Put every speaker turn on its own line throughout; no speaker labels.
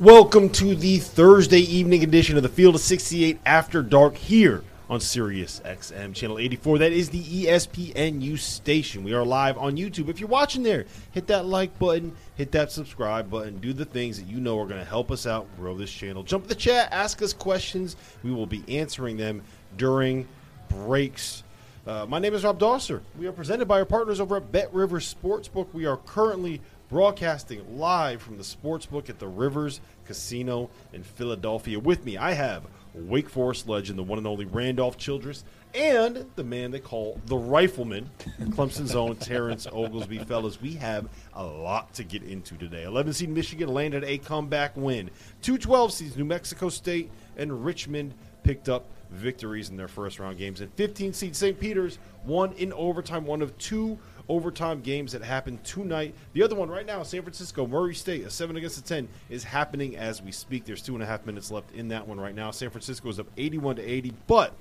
Welcome to the Thursday evening edition of the Field of 68 After Dark here on Sirius XM Channel 84. That is the ESPNU station. We are live on YouTube. If you're watching there, hit that like button, hit that subscribe button, do the things that you know are going to help us out grow this channel. Jump in the chat, ask us questions. We will be answering them during breaks. Uh, my name is Rob Dauster. We are presented by our partners over at Bet River Sportsbook. We are currently broadcasting live from the sportsbook at the Rivers Casino in Philadelphia. With me, I have Wake Forest legend, the one and only Randolph Childress, and the man they call the Rifleman, Clemson's own Terrence Oglesby. Fellas, we have a lot to get into today. 11 seed Michigan landed a comeback win. 212 seeds New Mexico State and Richmond picked up victories in their first round games. And 15 seed St. Peter's won in overtime, one of two overtime games that happened tonight. The other one right now, San Francisco, Murray State, a seven against a ten, is happening as we speak. There's two and a half minutes left in that one right now. San Francisco is up 81 to 80, but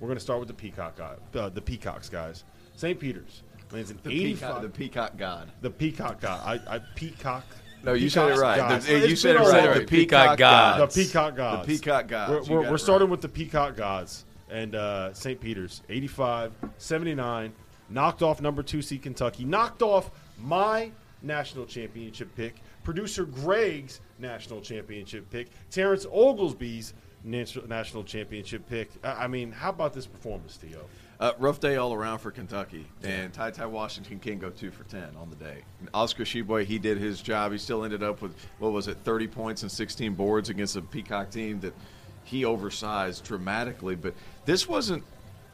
we're going to start with the Peacock guy, uh, the Peacocks guys. St. Peter's lands an
The
85.
peacock, the peacock god.
the Peacock God. I, I Peacock.
No, you said it right. The-
It's
you said it
been
right. The peacock God
The
gods.
Peacock gods.
The peacock gods.
We're, we're, we're starting
right.
with the Peacock gods. And uh, St. Peter's, 85, 79, knocked off number two seed Kentucky, knocked off my national championship pick, producer Greg's national championship pick, Terrence Oglesby's national championship pick. I mean, how about this performance, Theo?
Uh, rough day all around for Kentucky, and Ty Ty Washington can go two for ten on the day. And Oscar Tshiebwe, he did his job. He still ended up with what was it, thirty points and sixteen boards against a Peacock team that he oversized dramatically. But this wasn't.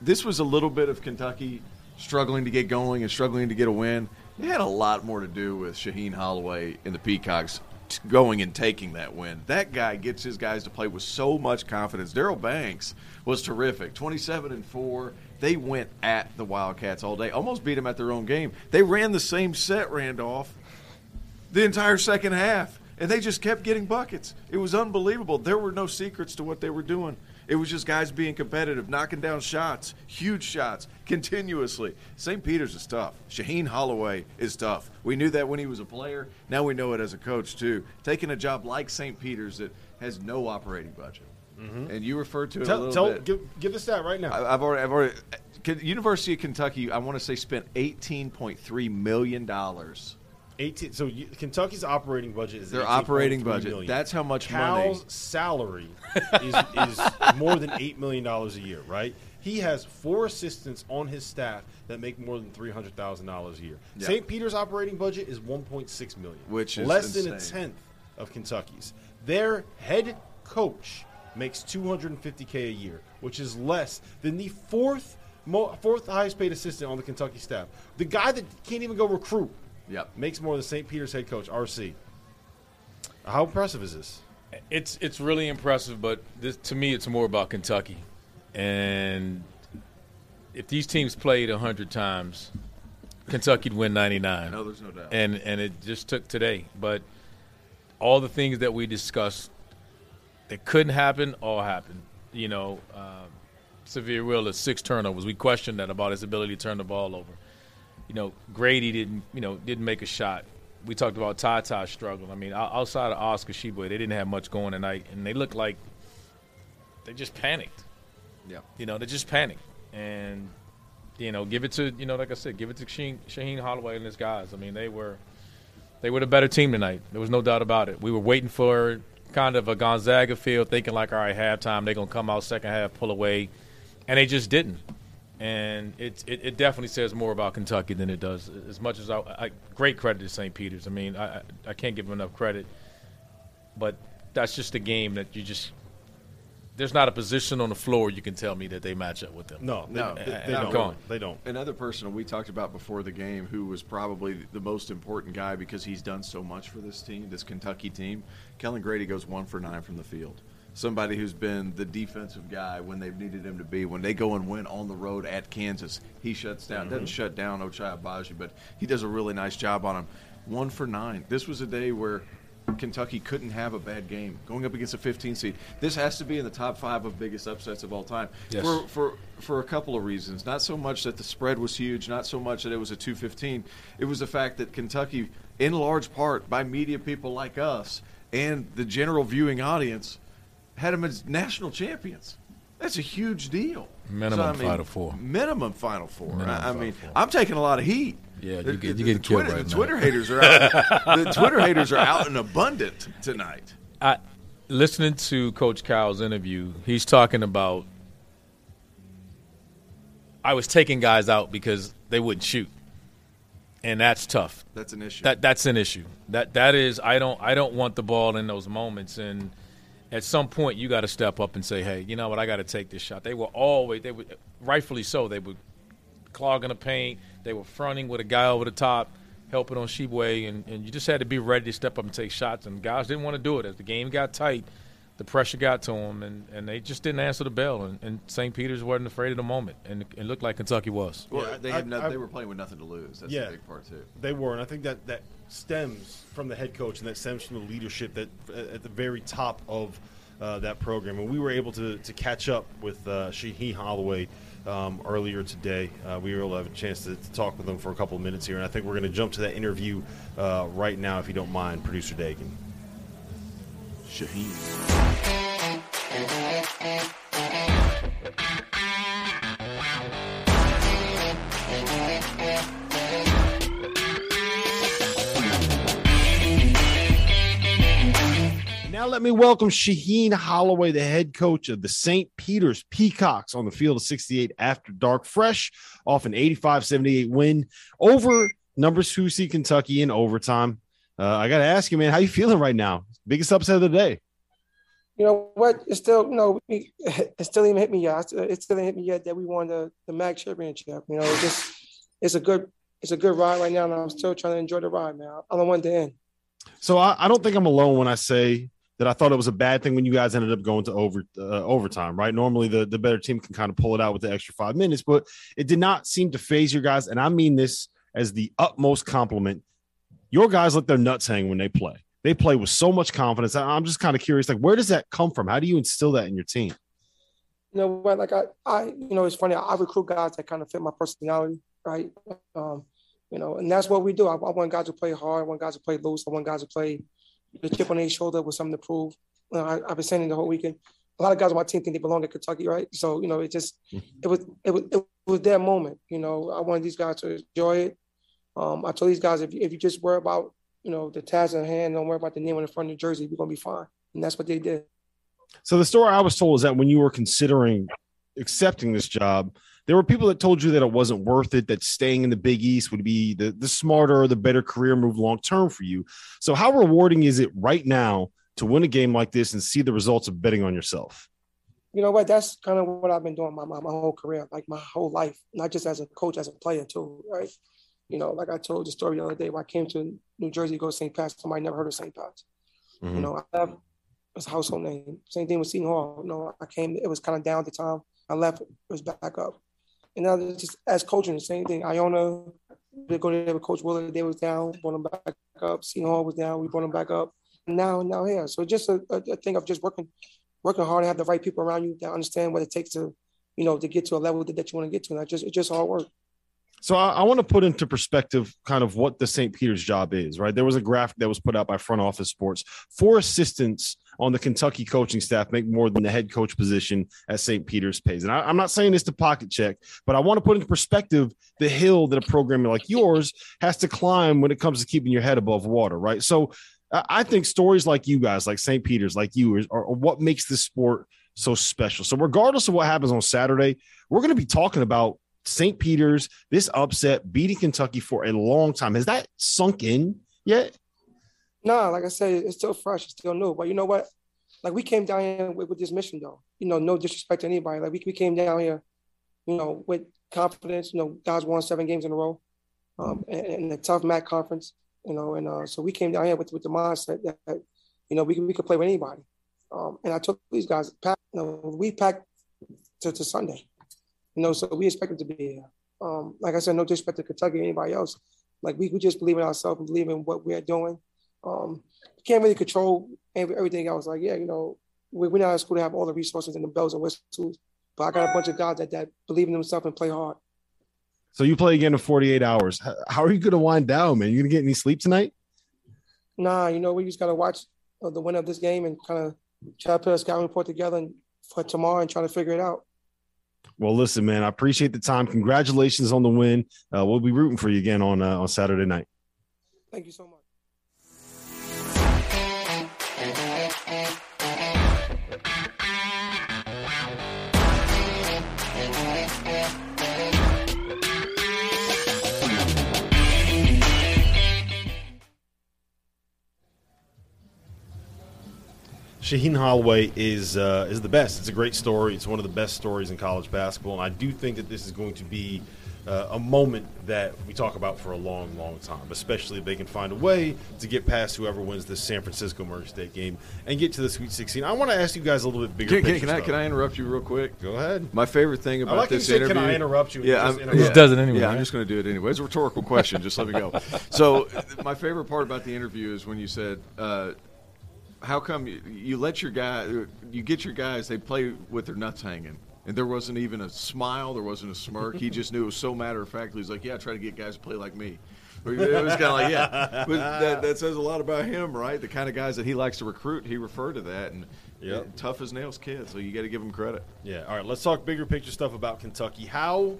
This was a little bit of Kentucky struggling to get going and struggling to get a win. It had a lot more to do with Shaheen Holloway and the Peacocks going and taking that win. That guy gets his guys to play with so much confidence. Daryl Banks was terrific. 27 and 4. They went at the Wildcats all day. Almost beat them at their own game. They ran the same set, Randolph, the entire second half. And they just kept getting buckets. It was unbelievable. There were no secrets to what they were doing. It was just guys being competitive, knocking down shots, huge shots, continuously. St. Peter's is tough. Shaheen Holloway is tough. We knew that when he was a player. Now we know it as a coach, too. Taking a job like St. Peter's that has no operating budget. Mm-hmm. And you referred to it a
Tell,
little
tell,
bit.
give, give the stat right now.
I- I've already, I've already. Uh, University of Kentucky, I want to say, spent eighteen point three million dollars.
18. So you, Kentucky's operating budget is
Their
18.3
operating budget.
million.
That's how much
Cal's
money.
salary is, is more than eight million dollars a year. Right? He has four assistants on his staff that make more than three hundred thousand dollars a year.
Yeah.
St. Peter's operating budget is one point six million,
Which is
less than a tenth of Kentucky's. Their head coach makes two hundred and fifty k a year, which is less than the fourth. Fourth highest paid assistant on the Kentucky staff. The guy that can't even go recruit
Yep.
makes more than St. Peter's head coach, RC. How impressive is this?
It's it's really impressive, but this, to me, it's more about Kentucky. And if these teams played hundred times, Kentucky'd win ninety nine.
No, there's no doubt.
And and it just took today. But all the things that we discussed that couldn't happen all happened. You know, uh, Sahvir Wheeler six turnovers. We questioned that about his ability to turn the ball over. You know, Grady didn't you know didn't make a shot. We talked about Ty struggling. I mean, outside of Oscar Tshiebwe, they didn't have much going tonight, and they looked like they just panicked.
Yeah,
you know, they just panicked, and you know, give it to you know, like I said, give it to Shaheen, Shaheen Holloway and his guys. I mean, they were they were the better team tonight. There was no doubt about it. We were waiting for kind of a Gonzaga feel, thinking like, all right, halftime they're gonna come out second half, pull away, and they just didn't. And it, it, it definitely says more about Kentucky than it does. As much as I, I great credit to St. Peter's. I mean, I I can't give them enough credit, but that's just a game that you just there's not a position on the floor you can tell me that they match up with them.
No, they, no, they, they, they don't.
Gone.
They don't.
Another person we talked about before the game who was probably the most important guy because he's done so much for this team, this Kentucky team. Kellan Grady goes one for nine from the field. Somebody who's been the defensive guy when they've needed him to be. When they go and win on the road at Kansas, he shuts down. Mm-hmm. Doesn't shut down Ochai Agbaji, but he does a really nice job on him. One for nine. This was a day where Kentucky couldn't have a bad game going up against a 15 seed. This has to be in the top five of biggest upsets of all time
yes.
for for for a couple of reasons. Not so much that the spread was huge, not so much that it was a 215. It was the fact that Kentucky, in large part by media people like us and the general viewing audience, had them as national champions. That's a huge deal.
Minimum
so, I mean,
Final Four.
Minimum Final Four.
Minimum
I,
I
mean,
four.
I'm taking a lot of heat.
Yeah, you get you get killed
Twitter,
right
the
now.
Twitter haters are out. the Twitter haters are out in abundant tonight.
I listening to Coach Cal's interview. He's talking about I was taking guys out because they wouldn't shoot, and that's tough.
That's an issue.
That that's an issue. That that is I don't I don't want the ball in those moments and. At some point, you got to step up and say, "Hey, you know what? I got to take this shot." They were always, they were rightfully so. They were clogging the paint. They were fronting with a guy over the top, helping on Tshiebwe, and, and you just had to be ready to step up and take shots. And guys didn't want to do it. As the game got tight, the pressure got to them, and, and they just didn't answer the bell. And, and St. Peter's wasn't afraid of the moment, and it looked like Kentucky was.
Well,
Yeah,
they
I-
had no,
I-
they were playing with nothing to lose. That's
Yeah.
the big part too.
They were, and I think that that stems from the head coach and that stems from the leadership that at the very top of uh, that program. And we were able to, to catch up with uh, Shaheen Holloway um, earlier today. Uh, we were able to have a chance to, to talk with him for a couple of minutes here, and I think we're going to jump to that interview uh, right now, if you don't mind, producer Dagan.
Shaheen.
Let me welcome Shaheen Holloway, the head coach of the St. Peter's Peacocks on the field of 68 after dark, fresh off an 85-78 win over number two seed Kentucky in overtime. Uh, I got to ask you, man, how you feeling right now? Biggest upset of the day.
You know what? It's still no. we- It still even hit me yet. It still didn't hit me yet that we won the the MAAC championship. You know, it's just it's a good it's a good ride right now, and I'm still trying to enjoy the ride, man. I don't want to end.
So I, I don't think I'm alone when I say that I thought it was a bad thing when you guys ended up going to over uh, overtime, right? Normally the, the better team can kind of pull it out with the extra five minutes, but it did not seem to phase your guys. And I mean this as the utmost compliment. Your guys let their nuts hang when they play. They play with so much confidence. I- I'm just kind of curious, like, where does that come from? How do you instill that in your team?
You know what? Like I, I, you know, it's funny. I recruit guys that kind of fit my personality, right? Um, you know, and that's what we do. I, I want guys to play hard. I want guys to play loose. I want guys to play the chip on their shoulder with something to prove. You know, I, I've been saying it the whole weekend. A lot of guys on my team think they belong at Kentucky, right? So you know, it just it was it was it was their moment. You know, I wanted these guys to enjoy it. Um, I told these guys if if you just worry about you know the task at hand, don't worry about the name on the front of the jersey, you're gonna be fine. And that's what they did.
So the story I was told is that when you were considering accepting this job, there were people that told you that it wasn't worth it, that staying in the Big East would be the, the smarter or the better career move long term for you. So how rewarding is it right now to win a game like this and see the results of betting on yourself?
you know what? That's kind of what I've been doing my, my, my whole career, like my whole life, not just as a coach, as a player too, right? You know, like I told the story the other day when I came to New Jersey to go to St. Pat's, somebody never heard of St. Pat's.
Mhm.
You know, I left, it's a household name. Same thing with Seton Hall. You know, I came, it was kind of down at the time. I left, it was back up. And now just as coaching, the same thing. Iona, they go there with Coach Willard, they was down, brought them back up. Seton Hall was down, we brought them back up. now now here. So just a, a, thing of just working working hard and have the right people around you that understand what it takes to, you know, to get to a level that, that you want to get to. And I just it's just hard work.
So I, I want to put into perspective kind of what the St. Peter's job is, right? There was a graphic that was put out by Front Office Sports. Four assistants on the Kentucky coaching staff make more than the head coach position at St. Peter's pays. And I, I'm not saying this to pocket check, but I want to put into perspective the hill that a program like yours has to climb when it comes to keeping your head above water, right? So I I think stories like you guys, like St. Peter's, like you, are, are what makes this sport so special. So regardless of what happens on Saturday, we're going to be talking about St. Peter's, this upset, beating Kentucky for a long time. Has that sunk in yet?
No, like I said, it's still fresh, it's still new. But you know what? Like we came down here with, with this mission, though. You know, no disrespect to anybody. Like we, we came down here, you know, with confidence. You know, guys won seven games in a row, um, and a tough MAAC conference. You know, and uh, so we came down here with with the mindset that, that you know we could we could play with anybody. Um, and I took these guys. Pack, you know, we packed to, to Sunday. You know, so we expect them to be here. Um, like I said, no disrespect to Kentucky or anybody else. Like we, we just believe in ourselves and believe in what we're doing. Um, can't really control every- everything else. Like, yeah, you know, we, we're not a school to have all the resources and the bells and whistles, but I got a bunch of guys that, that believe in themselves and play hard.
So you play again in 48 hours. How are you going to wind down, man? You going to get any sleep tonight?
Nah, you know, we just got to watch uh, the winner of this game and kind of try to put a scouting report together and, for tomorrow and try to figure it out.
Well, listen, man, I appreciate the time. Congratulations on the win. Uh, we'll be rooting for you again on uh, on Saturday night.
Thank you so much.
Shaheen Holloway is uh, is the best. It's a great story. It's one of the best stories in college basketball, and I do think that this is going to be uh, a moment that we talk about for a long, long time. Especially if they can find a way to get past whoever wins this San Francisco Murray State game and get to the Sweet 16. I want to ask you guys a little bit bigger.
Can, can, can I can I interrupt you real quick?
Go ahead.
My favorite thing
I
about
like how you
this
said,
interview.
"Can I interrupt you?" and
Yeah,
just interrupt.
yeah.
Does it anyway.
Yeah, I'm just going to do it anyway. It's a rhetorical question. Just let me go. So, my favorite part about the interview is when you said, uh, "How come you, you let your guy, you get your guys, they play with their nuts hanging." And there wasn't even a smile, there wasn't a smirk. He just knew it was so matter of fact. He's like, "Yeah, I try to get guys to play like me." It was kind of like, yeah, but that, that says a lot about him, right? The kind of guys that he likes to recruit, he referred to that, and
Yep.
tough as nails kid. So you got to give him credit.
Yeah. All right. Let's talk bigger picture stuff about Kentucky. How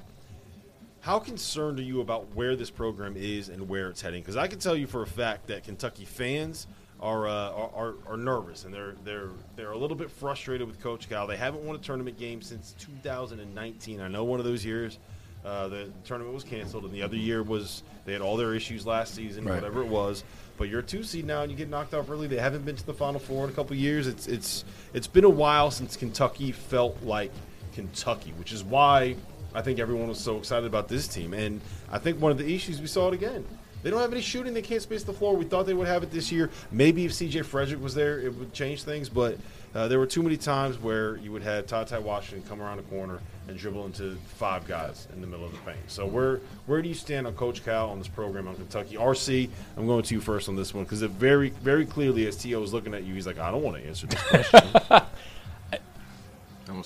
how concerned are you about where this program is and where it's heading? Because I can tell you for a fact that Kentucky fans are, uh, are are nervous and they're they're they're a little bit frustrated with Coach Cal. They haven't won a tournament game since 2019. I know one of those years. Uh, the tournament was canceled, and the other year was they had all their issues last season,
Right.
whatever it was. But you're a two seed now, and you get knocked off early. They haven't been to the Final Four in a couple years. It's it's it's been a while since Kentucky felt like Kentucky, which is why I think everyone was so excited about this team. And I think one of the issues we saw it again. They don't have any shooting. They can't space the floor. We thought they would have it this year. Maybe if C.J. Frederick was there, it would change things. But uh, there were too many times where you would have Ty Ty Washington come around the corner and dribble into five guys in the middle of the paint. So where where do you stand on Coach Cal on this program on Kentucky? RC, I'm going to you first on this one because it very very clearly as T.O. is looking at you, he's like, I don't want to answer this question.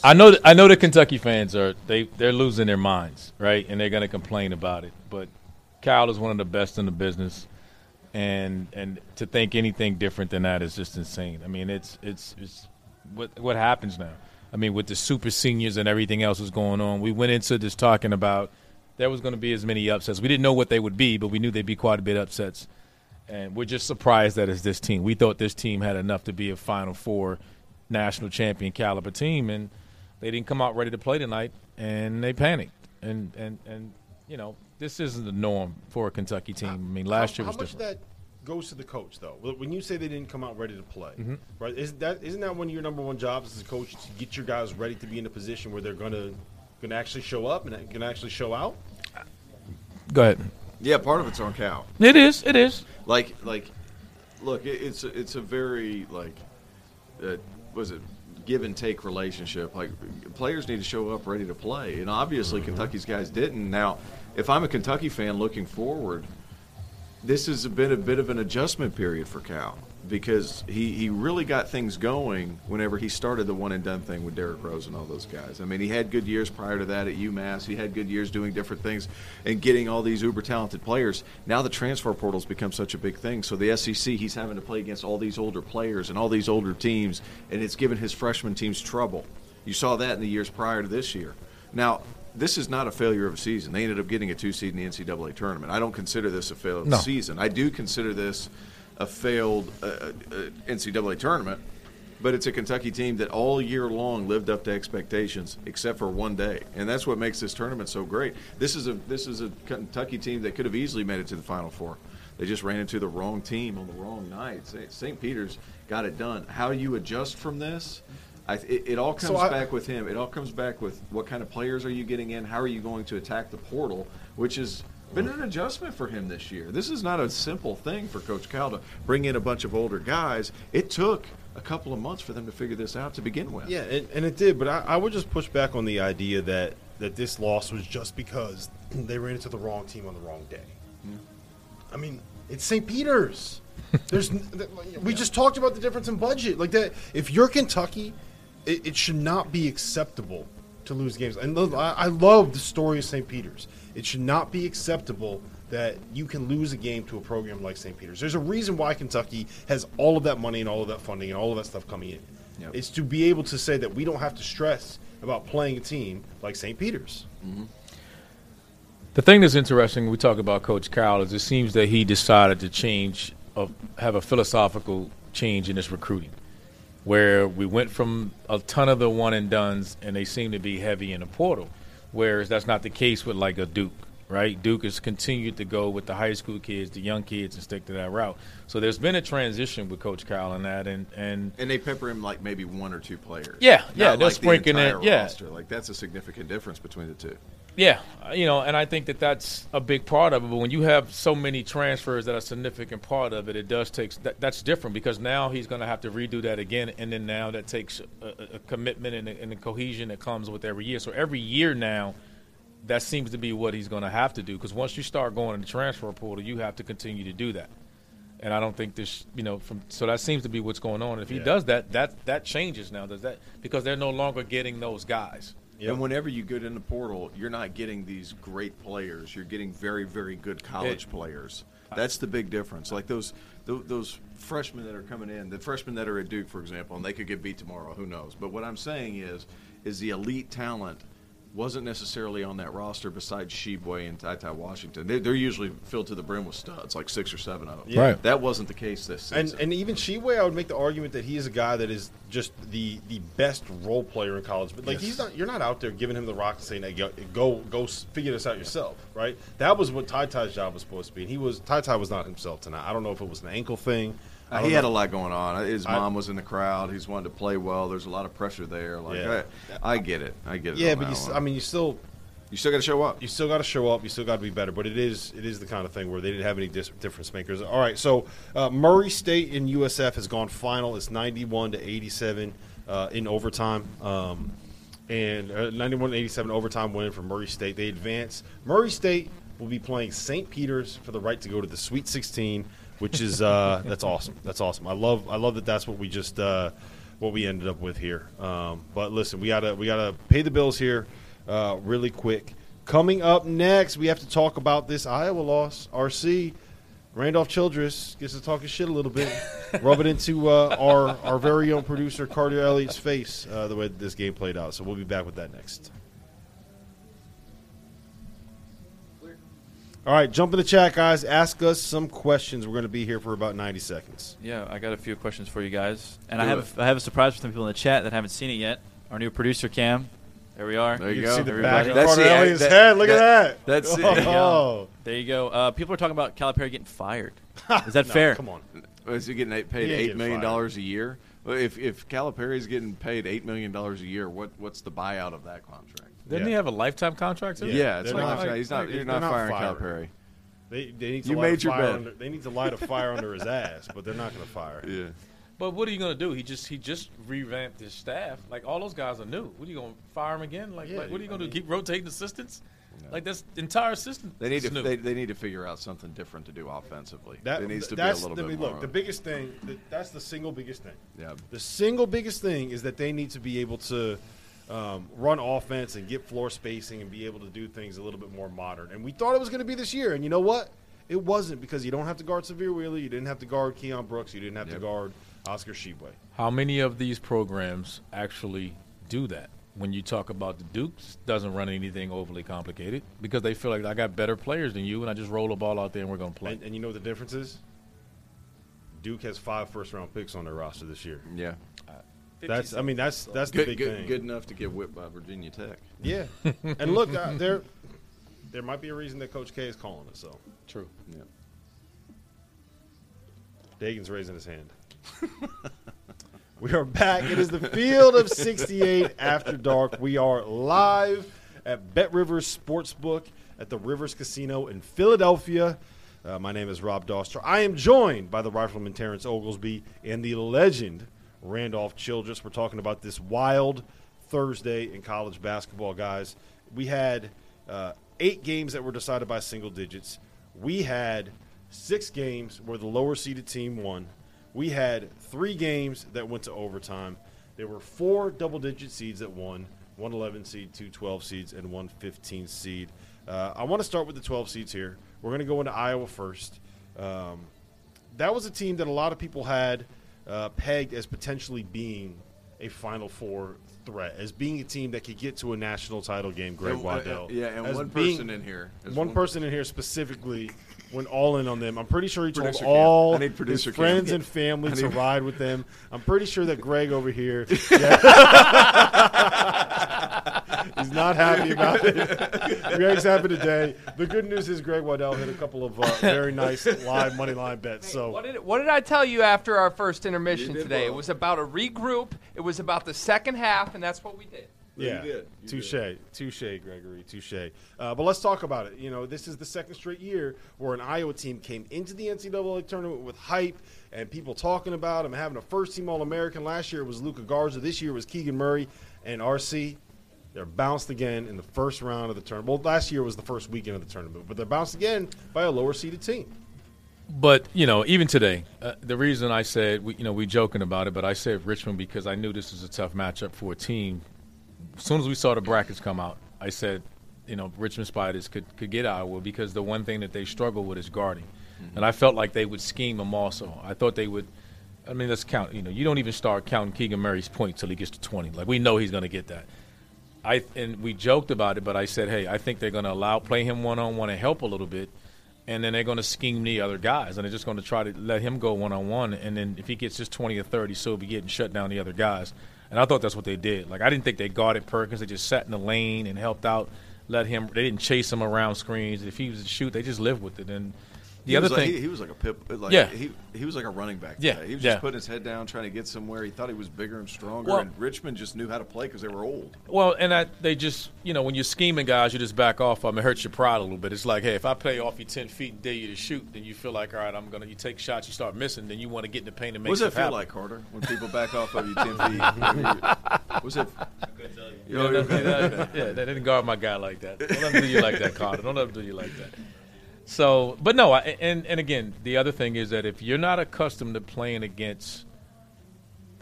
I know. That, I know the Kentucky fans are they they're losing their minds, right? And they're going to complain about it. But Cal is one of the best in the business, and and to think anything different than that is just insane. I mean, it's it's it's what what happens now. I mean, with the super seniors and everything else was going on, we went into this talking about there was going to be as many upsets. We didn't know what they would be, but we knew they'd be quite a bit upsets. And we're just surprised that it's this team. We thought this team had enough to be a Final Four national champion caliber team, and they didn't come out ready to play tonight, and they panicked. And and and you know, this isn't the norm for a Kentucky team. I mean, last
how,
year was
how much
different.
of that goes to the coach though? When you say they didn't come out ready to play,
Mm-hmm.
right? Isn't that isn't that one of your number one jobs as a coach to get your guys ready to be in a position where they're gonna gonna actually show up and can actually show out?
Go ahead.
Yeah, part of it's on Cal.
It is. It is.
Like, like, look, it, it's a, it's a very like, uh, was it give and take relationship? Like, players need to show up ready to play, and obviously Kentucky's guys didn't. Now, if I'm a Kentucky fan looking forward, this has been a bit of an adjustment period for Cal. because he, he really got things going whenever he started the one and done thing with Derrick Rose and all those guys. I mean, he had good years prior to that at UMass. He had good years doing different things and getting all these uber talented players. Now the transfer portal's become such a big thing. So the SEC, he's having to play against all these older players and all these older teams, and it's given his freshman teams trouble. You saw that in the years prior to this year. Now, this is not a failure of a season. They ended up getting a two seed in the NCAA tournament. I don't consider this a failed
No.
season. I do consider this a failed uh, uh, NCAA tournament, but it's a Kentucky team that all year long lived up to expectations, except for one day, and that's what makes this tournament so great. This is a this is a Kentucky team that could have easily made it to the Final Four. They just ran into the wrong team on the wrong night. St. St. Peter's got it done. How you adjust from this? I, it, it all comes
So I-
back with him. It all comes back with what kind of players are you getting in? How are you going to attack the portal, which has been an adjustment for him this year. This is not a simple thing for Coach Cal to bring in a bunch of older guys. It took a couple of months for them to figure this out to begin with.
Yeah, and, and it did, but I, I would just push back on the idea that that this loss was just because they ran into the wrong team on the wrong day. I mean, it's St. Peter's. There's n- th- we just talked about the difference in budget. Like that, if you're Kentucky, it, it should not be acceptable to lose games. And look, I, I love the story of St. Peter's. It should not be acceptable that you can lose a game to a program like St. Peter's. There's a reason why Kentucky has all of that money and all of that funding and all of that stuff coming in.
Yep.
It's to be able to say that we don't have to stress about playing a team like St. Peter's. Mm-hmm.
The thing that's interesting, when we talk about Coach Cal, is it seems that he decided to change, of, have a philosophical change in his recruiting, where we went from a ton of the one and duns, and they seem to be heavy in the portal, whereas that's not the case with like a Duke, right? Duke has continued to go with the high school kids, the young kids, and stick to that route. So there's been a transition with Coach Cal in that, and and
And they pepper him like maybe one or two players.
Yeah, yeah, they're
like the
sprinkling it, yeah.
roster. Like that's a significant difference between the two.
Yeah, uh, you know, and I think that that's a big part of it. But when you have so many transfers that are a significant part of it, it does take that, that's different because now he's going to have to redo that again, and then now that takes a, a- a commitment and a, and a cohesion that comes with every year. So every year now, that seems to be what he's going to have to do because once you start going in the transfer portal, you have to continue to do that. And I don't think this, you know, from so that seems to be what's going on. If he
Yeah.
does that, that that changes now. Does that because they're no longer getting those guys.
And whenever you get in the portal, you're not getting these great players. You're getting very, very good college
It-
players. That's the big difference. Like those, those those freshmen that are coming in, the freshmen that are at Duke, for example, and they could get beat tomorrow. Who knows? But what I'm saying is, is the elite talent wasn't necessarily on that roster besides Tshiebwe and Ty Ty Washington. They're, they're usually filled to the brim with studs, like six or seven of them.
Yeah. Right.
That wasn't the case this season.
And and even Tshiebwe, I would make the argument that he is a guy that is just the the best role player in college. But like
Yes.
he's not, you're not out there giving him the rock and saying, hey, go, go go figure this out yourself, right? That was what Ty Ty's job was supposed to be. And he was Ty Ty was not himself tonight. I don't know if it was an ankle thing.
Uh, he had a lot going on. His
I-
mom was in the crowd. He's wanted to play well. There's a lot of pressure there. Like,
Yeah.
I, I get it. I get it.
Yeah, but you,
that
s-
one.
I mean, you still
you still got to show up.
you still got to show up. You still got to be better. But it is it is the kind of thing where they didn't have any dis- difference makers. All right, so uh, Murray State in USF has gone final. It's ninety one to eighty seven uh, in overtime. Um, and uh, 91 to 87 overtime win for Murray State. They advance. Murray State will be playing St. Peter's for the right to go to the Sweet 16, which is uh, that's awesome. That's awesome. I love I love that that's what we just uh, what we ended up with here. Um, but listen, we gotta we gotta pay the bills here uh, really quick. Coming up next, we have to talk about this Iowa loss. RC Randolph Childress gets to talk his shit a little bit, rub it into uh, our our very own producer Carter Elliott's face uh, the way this game played out. So we'll be back with that next. All right, jump in the chat, guys. Ask us some questions. We're going to be here for about 90 seconds.
Yeah, I got a few questions for you guys, and
Do
I have
it.
a, I have a surprise for some people in the chat that haven't seen it yet. Our new producer Cam, there we are.
There you
You
go.
see the
everybody.
back of
That's
Carter
the-
Elliott's
that-
head. Look
that-
at that.
that's it.
Oh,
There you go. Uh, people are talking about Calipari getting fired. Is that
No,
fair?
Come on.
Is he getting paid
He ain't
eight
getting
million
fired.
dollars a year? Well, if if Calipari's getting paid eight million dollars a year, what what's the buyout of that contract?
Didn't
Yeah.
he have a lifetime contract? too?
Yeah, it's
they're
like, he's not. You're not,
not
firing Calipari.
They, they need to
You
light
made
a
your
fire
bet.
Under, they need to light a fire under his ass, but they're not going to fire. him.
Yeah.
But what are you gonna do? He just he just revamped his staff. Like all those guys are new. What are you gonna fire him again? Like,
Yeah,
like what are you gonna do? Keep rotating assistants? Like this entire system.
They need
is
to
new.
they, they need to figure out something different to do offensively.
That,
it needs to
that's,
be a little
I
bit
mean,
more.
Look, the biggest thing, the, that's the single biggest thing.
Yeah.
The single biggest thing is that they need to be able to um, run offense and get floor spacing and be able to do things a little bit more modern. And we thought it was going to be this year. And you know what? It wasn't because you don't have to guard Sahvir Wheeler. You didn't have to guard Keion Brooks. You didn't have to guard Oscar Tshiebwe.
How many of these programs actually do that? When you talk about the Dukes, doesn't run anything overly complicated because they feel like I got better players than you, and I just roll the ball out there and we're going to play.
And, and you know what the difference is? Duke has five first round picks on their roster this year.
yeah.
That's I mean that's that's the
Good,
big
good,
thing.
good enough to get whipped by Virginia Tech.
Yeah, and look, uh, there there might be a reason that Coach K is calling it. So
True.
Yeah.
Dagan's raising his hand. we are back. It is the field of 68 after dark. We are live at Bet Rivers Sportsbook at the Rivers Casino in Philadelphia. Uh, my name is Rob Dauster. I am joined by the rifleman Terrence Oglesby and the legend Randolph Childress. We're talking about this wild Thursday in college basketball, guys. We had uh, eight games that were decided by single digits. We had six games where the lower seeded team won. We had three games that went to overtime. There were four double digit seeds that won 111 seed, 212 seeds, and one 15 seed. Uh, I want to start with the 12 seeds here. We're going to go into Iowa first. Um, that was a team that a lot of people had uh, pegged as potentially being a Final Four threat, as being a team that could get to a national title game. Greg
And, uh,
Waddell,
yeah, and
as
one person in here. is
one person in here specifically went all in on them. I'm pretty sure he told
Producer
all his
Cam.
friends and family to ride with them. I'm pretty sure that Greg over here, he's not happy about it. Greg's happy today. The good news is Greg Waddell hit a couple of uh, very nice live money line bets. So
What did, what did I tell you after our first intermission today?
well.
It was about a regroup. It was about the second half, and that's what we did.
Yeah,
did.
Touche, touche, Gregory, touche. Uh, but let's talk about it. You know, this is the second straight year where an Iowa team came into the NCAA tournament with hype and people talking about them having a first team All American. Last year it was Luka Garza. This year it was Keegan Murray and RC. They're bounced again in the first round of the tournament. Well, last year was the first weekend of the tournament, but they're bounced again by a lower seeded team.
But you know, even today, uh, the reason I said we, you know we joking about it, but I said Richmond because I knew this was a tough matchup for a team. As soon as we saw the brackets come out, I said, you know, Richmond Spiders could could get Iowa because the one thing that they struggle with is guarding, and I felt like they would scheme them also. I thought they would. I mean, let's count. You know, you don't even start counting Keegan Murray's points till he gets to twenty. Like we know he's going to get that. I and we joked about it, but I said, hey, I think they're going to allow play him one on one and help a little bit, and then they're going to scheme the other guys, and they're just going to try to let him go one on one, and then if he gets just twenty or thirty, so he'll be getting shut down the other guys. And I thought that's what they did. Like I didn't think they guarded Perkins; they just sat in the lane and helped out, let him. They didn't chase him around screens. If he was to shoot, they just lived with it. And the
he
other
was like,
thing,
he, he was like a pip. Like,
Yeah.
he he was like a running back.
Yeah,
today. he was
yeah.
just putting his head down, trying to get somewhere. He thought he was bigger and stronger,
Well-
and Richmond just knew how to play because they were old.
Well, and I, they just, you know, when you're scheming guys, you just back off. them. it hurts your pride a little bit. It's like, hey, if I play off you 10 feet and dare you to shoot, then you feel like, all right, I'm going to, you take shots, you start missing, then you want to get in the paint and make
What does that
stuff
feel
happen.
like, Carter, when people back off of you ten feet? Was it? You
Yeah,
know,
that- that- yeah, they didn't guard my guy like that. Don't let them do you like that, Carter. Don't let them do you like that. So, but no, I, and and again, the other thing is that if you're not accustomed to playing against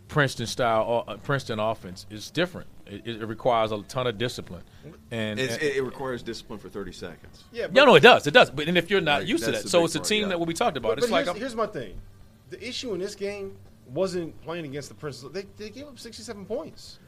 Princeton style, uh, Princeton offense, it's different. It, it requires a ton of discipline, and,
it's,
and
it, it requires discipline for thirty seconds.
Yeah,
no, no, it does, it does. But and if you're not
Right,
used to that, so it's a
part,
team
yeah.
that what we talked about.
But,
it's
but
like
here's,
I'm-
here's my thing: the issue in this game wasn't playing against the Princeton. They, they gave up 67 points.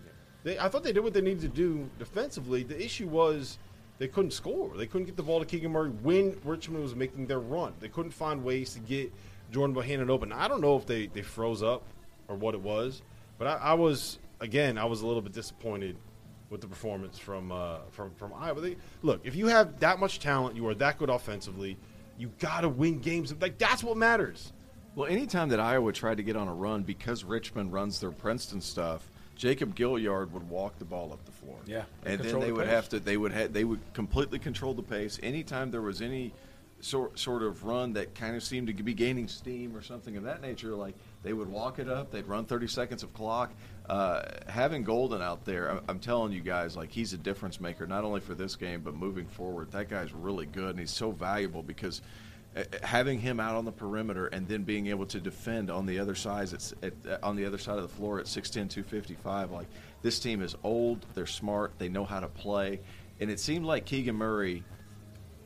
They, I thought they did what they needed to do defensively. The issue was they couldn't score. They couldn't get the ball to Keegan Murray when Richmond was making their run. They couldn't find ways to get Jordan Bohannon open. I don't know if they, they froze up or what it was, but I, I was again I was a little bit disappointed with the performance from uh, from from Iowa. They, look, if you have that much talent, you are that good offensively, you got to win games. Like that's what matters.
Well, anytime that Iowa tried to get on a run because Richmond runs their Princeton stuff, Jacob Gilyard would walk the ball up the floor.
Yeah, and
then they
the
would
pace.
have to. They would ha- they would completely control the pace. Anytime there was any sort sort of run that kind of seemed to be gaining steam or something of that nature. Like they would walk it up, they'd run 30 seconds of clock. Uh, having Golden out there, I'm, I'm telling you guys, like he's a difference maker not only for this game but moving forward. That guy's really good and he's so valuable because having him out on the perimeter and then being able to defend on the other side at, at, uh, on the other side of the floor at 6'10", 255, like this team is old, they're smart, they know how to play, and it seemed like Keegan Murray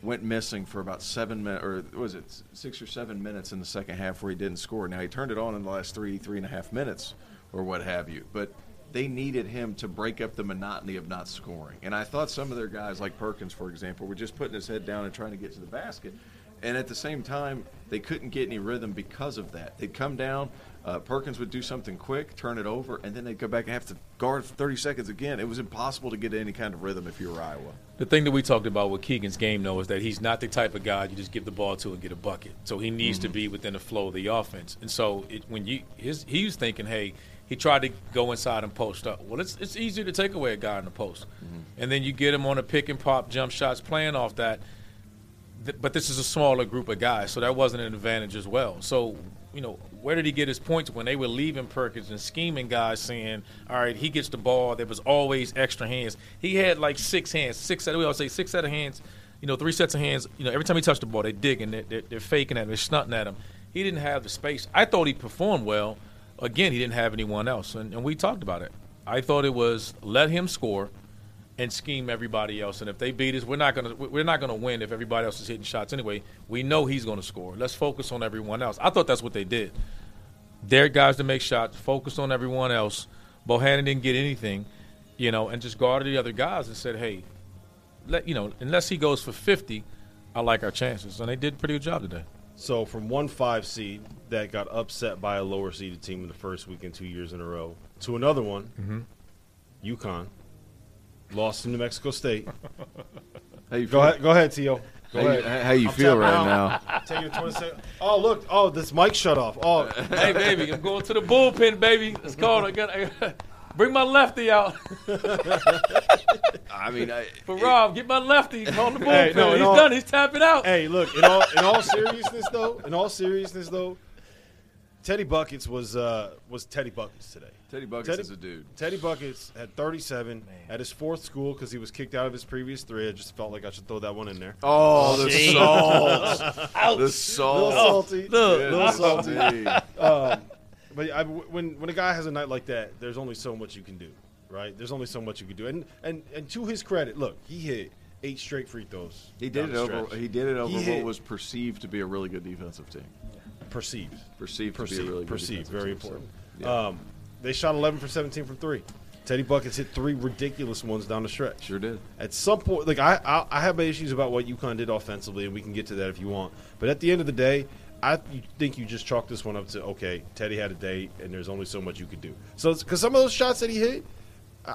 went missing for about seven minutes, or was it six or seven minutes in the second half where he didn't score. Now he turned it on in the last three, three and a half minutes, or what have you, but they needed him to break up the monotony of not scoring. And I thought some of their guys, like Perkins, for example, were just putting his head down and trying to get to the basket. And at the same time, they couldn't get any rhythm because of that. They'd come down, uh, Perkins would do something quick, turn it over, and then they'd go back and have to guard for 30 seconds again. It was impossible to get any kind of rhythm if you were Iowa.
The thing that we talked about with Keegan's game, though, is that he's not the type of guy you just give the ball to and get a bucket. So he needs mm-hmm. to be within the flow of the offense. And so it, when you his, he was thinking, hey, he tried to go inside and post up. Well, it's it's easier to take away a guy in the post, mm-hmm. and then you get him on a pick and pop jump shots playing off that but this is a smaller group of guys, so that wasn't an advantage as well. So, you know, where did he get his points when they were leaving Perkins and scheming guys saying, all right, he gets the ball. There was always extra hands. He had like six hands, six set. We always say six set of hands. You know, three sets of hands. You know, every time he touched the ball, they're digging, they're, they're, they're faking at him, they're snutting at him. He didn't have the space. I thought he performed well. Again, he didn't have anyone else, and, and we talked about it. I thought it was let him score and scheme everybody else. And if they beat us, we're not gonna we're not gonna win if everybody else is hitting shots anyway. We know he's gonna score. Let's focus on everyone else. I thought that's what they did. Their guys to make shots, focused on everyone else. Bohannon didn't get anything, you know, and just guarded the other guys and said, "Hey, let you know, unless he goes for 50, I like our chances." And they did a pretty good job today.
So from one five seed that got upset by a lower seeded team in the first weekend two years in a row to another one, mm-hmm. UConn Lost to New Mexico State.
How you
go ahead, go ahead, Tio. Go
how, ahead. You, how you feel right now?
Take your 20 seconds. Oh, look. Oh, this mic shut off. Oh,
hey, baby, I'm going to the bullpen, baby. It's called. I got. I got Bring my lefty out.
I mean, I,
for Rob, get my lefty on the bullpen. Hey, no, He's all, done. He's tapping out.
Hey, look. In all in all seriousness, though, in all seriousness, though, Teddy Buckets was uh, was Teddy Buckets today.
Teddy Buckets Teddy, is a dude.
Teddy Buckets had 37 Man. at his fourth school because he was kicked out of his previous three. I just felt like I should throw that one in there.
Oh, the salt. the salt.
little salty. Look, little salty. um, but I, when when a guy has a night like that, there's only so much you can do, right? There's only so much you can do. And and and to his credit, look, he hit eight straight free throws.
He did it over. He did it over he what was perceived to be a really good defensive team.
Perceived.
Perceived. Perceived. Really
perceived. Very team, important. So, yeah. um, they shot 11 for 17 from three. Teddy Buckets hit three ridiculous ones down the stretch.
Sure did.
At some point, like I, I, I have my issues about what UConn did offensively, and we can get to that if you want. But at the end of the day, I think you just chalk this one up to okay, Teddy had a day, and there's only so much you could do. So, because some of those shots that he hit,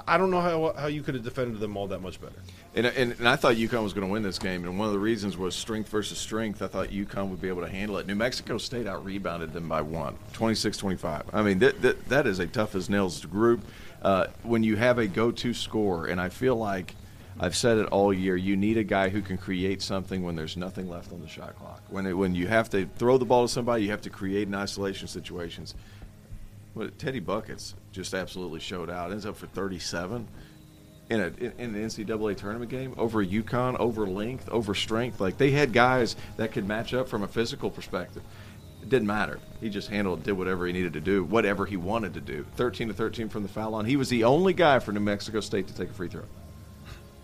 I don't know how how you could have defended them all that much better.
And, and, and, I thought UConn was going to win this game, and one of the reasons was strength versus strength. I thought UConn would be able to handle it. New Mexico State out rebounded them by one, 26-25. I mean, that, that, that is a tough as nails group. Uh, when you have a go-to scorer, and I feel like I've said it all year, you need a guy who can create something when there's nothing left on the shot clock. When it, when you have to throw the ball to somebody, you have to create in isolation situations. Teddy Buckets just absolutely showed out. Ends up for 37 in a in, an NCAA tournament game over UConn, over length, over strength. Like they had guys that could match up from a physical perspective. It didn't matter. He just handled, did whatever he needed to do, whatever he wanted to do. 13 to 13 from the foul line. He was the only guy for New Mexico State to take a free throw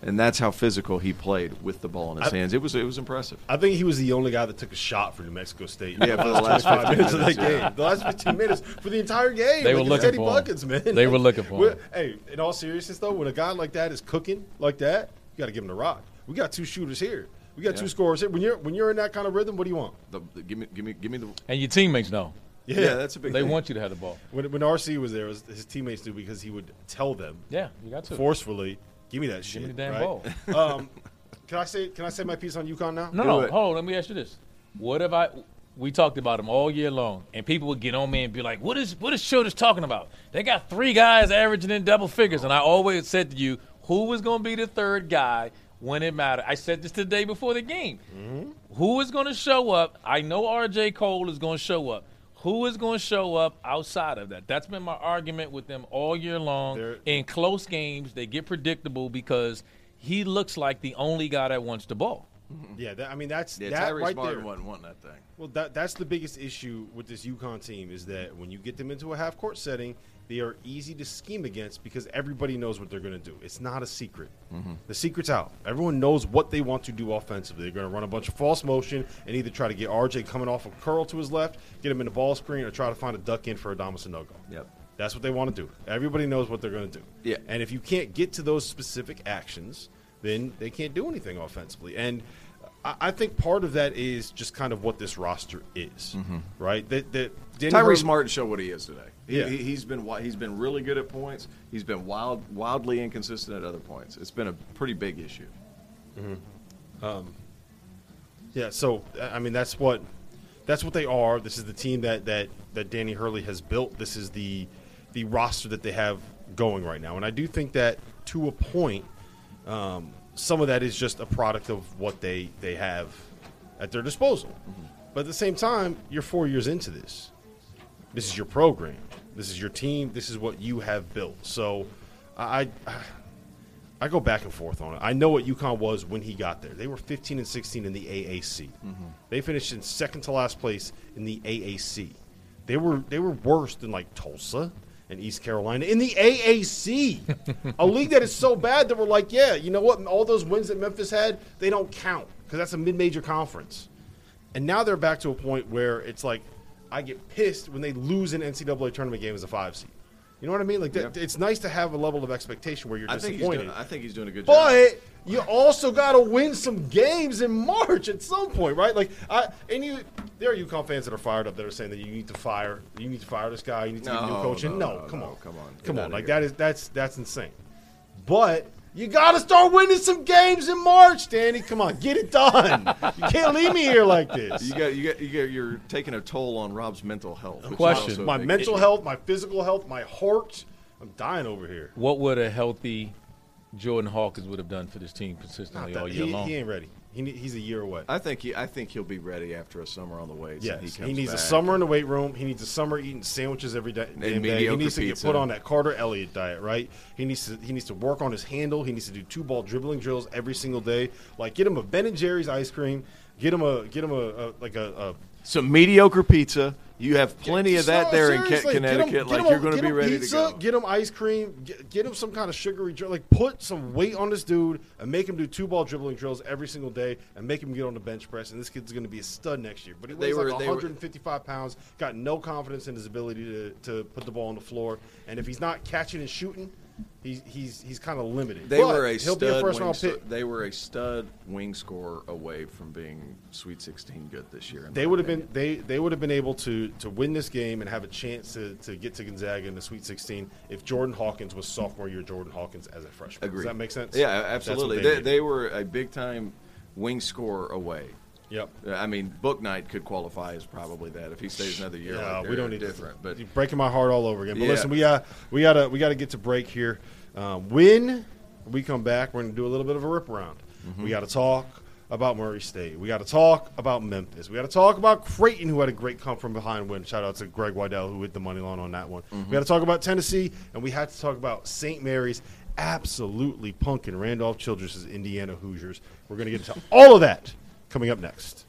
and that's how physical he played with the ball in his I, hands. It was it was impressive.
I think he was the only guy that took a shot for New Mexico State.
Yeah, for the last five minutes
of the game, the last fifteen minutes for the entire game.
They like, were looking for buckets, man. They were looking for. Him.
Hey, in all seriousness though, when a guy like that is cooking like that, you got to give him the rock. We got two shooters here. We got yeah. two scorers here. When you're when you're in that kind of rhythm, what do you want?
The, the, give me give me give me the.
And your teammates know.
Yeah, yeah, that's a big.
They
thing.
want you to have the ball.
When, when RC was there, was his teammates knew because he would tell them.
Yeah, you got to
forcefully Give me that shit.
Give me the damn
right?
ball.
um, can I say can I say my piece on UConn now?
No, no. Hold on. Let me ask you this: What if I? We talked about them all year long, and people would get on me and be like, "What is what is Childress talking about? They got three guys averaging in double figures." And I always said to you, who was going to be the third guy when it mattered. I said this the day before the game. Who is going to show up? I know R.J. Cole is going to show up. Who is going to show up outside of that? That's been my argument with them all year long.
They're-
In close games, they get predictable because he looks like the only guy that wants the ball. Mm-hmm.
Yeah, that, I mean that's
Yeah,
that
Tyrese
right
Martin
there.
wasn't wanting that thing.
Well, that that's the biggest issue with this UConn team is that when you get them into a half court setting, they are easy to scheme against because everybody knows what they're going to do. It's not a secret. Mm-hmm. The secret's out. Everyone knows what they want to do offensively. They're going to run a bunch of false motion and either try to get RJ coming off a curl to his left, get him in the ball screen, or try to find a duck in for a Adamas Sanogo.
Yep.
That's what they want to do. Everybody knows what they're going to do.
Yeah.
And if you can't get to those specific actions, then they can't do anything offensively. And I, think part of that is just kind of what this roster is, mm-hmm. right? That that Danny
Tyrese Martin showed what he is today. He,
Yeah.
he, he's been he's been really good at points. He's been wild, wildly inconsistent at other points. It's been a pretty big issue. Mm-hmm.
Um, yeah, so I mean that's what that's what they are. This is the team that that that Danny Hurley has built. This is the the roster that they have going right now, and I do think that to a point, um, some of that is just a product of what they they have at their disposal. Mm-hmm. But at the same time, you're four years into this. This is your program. This is your team. This is what you have built. So, I. I I go back and forth on it. I know what UConn was when he got there. They were 15 and 16 in the AAC. Mm-hmm. They finished in second to last place in the AAC. They were they were worse than like Tulsa and East Carolina in the AAC, a league that is so bad that we're like, yeah, you know what? All those wins that Memphis had, they don't count because that's a mid-major conference. And now they're back to a point where it's like I get pissed when they lose an NCAA tournament game as a five seed. You know what I mean? Like that, it's nice to have a level of expectation where you're
I think he's
disappointed.
doing. I think he's doing a good job.
But you also got to win some games in March at some point, right? Like, I and you, there are UConn fans that are fired up that are saying that you need to fire, you need to fire this guy, you need to get a new
No,
coach
no,
No,
no,
come
no,
on,
come on.
Come on. Like
here.
that is that's that's insane. But you got to start winning some games in March, Danny. Come on, get it done. you can't leave me here like this.
You got, you got, you got, you're taking a toll on Rob's mental health. which is
Question.
my mental
issue.
health, my physical health, my heart. I'm dying over here.
What would a healthy Jordan Hawkins would have done for this team consistently
Not
all year
he,
long?
he ain't ready. He, he's a year away.
I think he, I think he'll be ready after a summer on the weights. and
Yes,
he,
he, needs a summer in the weight room. He needs a summer eating sandwiches every day. damn day. He needs to get put on that Carter Elliott diet, right? He needs to he needs to work on his handle. He needs to do two ball dribbling drills every single day. Like get him a Ben and Jerry's ice cream. Get him a get him a, a like a, a
Some mediocre pizza. You have plenty of that
No,
there in Ke-
seriously, get him-
Connecticut.
get
like
him
you're going to be ready
pizza,
to go.
Get him ice cream. Get, get him some kind of sugary drink. Like put some weight on this dude and make him do two ball dribbling drills every single day and make him get on the bench press. And this kid's going to be a stud next year. But he
They
weighs
were-
like
they were-
155 pounds. Got no confidence in his ability to, to put the ball on the floor. And if he's not catching and shooting, he's he's he's kind of limited.
They
But
were a
he'll
stud
be a first round pick.
They were a stud wing scorer away from being Sweet 16 good this year.
They would have been they they would have been able to to win this game and have a chance to, to get to Gonzaga in the Sweet 16 if Jordan Hawkins was sophomore year Jordan Hawkins as a freshman.
Agreed.
Does that make sense?
Yeah, absolutely.
they
They, they were a big time wing scorer away.
Yep.
I mean, Book Knight could qualify as probably that if he stays another year.
Yeah,
like
we don't need
different,
to,
but
you're breaking my heart all over again. But
Yeah.
listen, we uh we gotta we gotta get to break here. Um, when we come back, we're gonna do a little bit of a rip around.
Mm-hmm.
We got to talk about Murray State. We got to talk about Memphis. We got to talk about Creighton, who had a great come from behind win. Shout out to Greg Waddell, who hit the money line on that one.
Mm-hmm.
We got to talk about Tennessee, and we had to talk about St. Mary's absolutely punking Randolph Childress' Indiana Hoosiers. We're gonna get into all of that coming up next.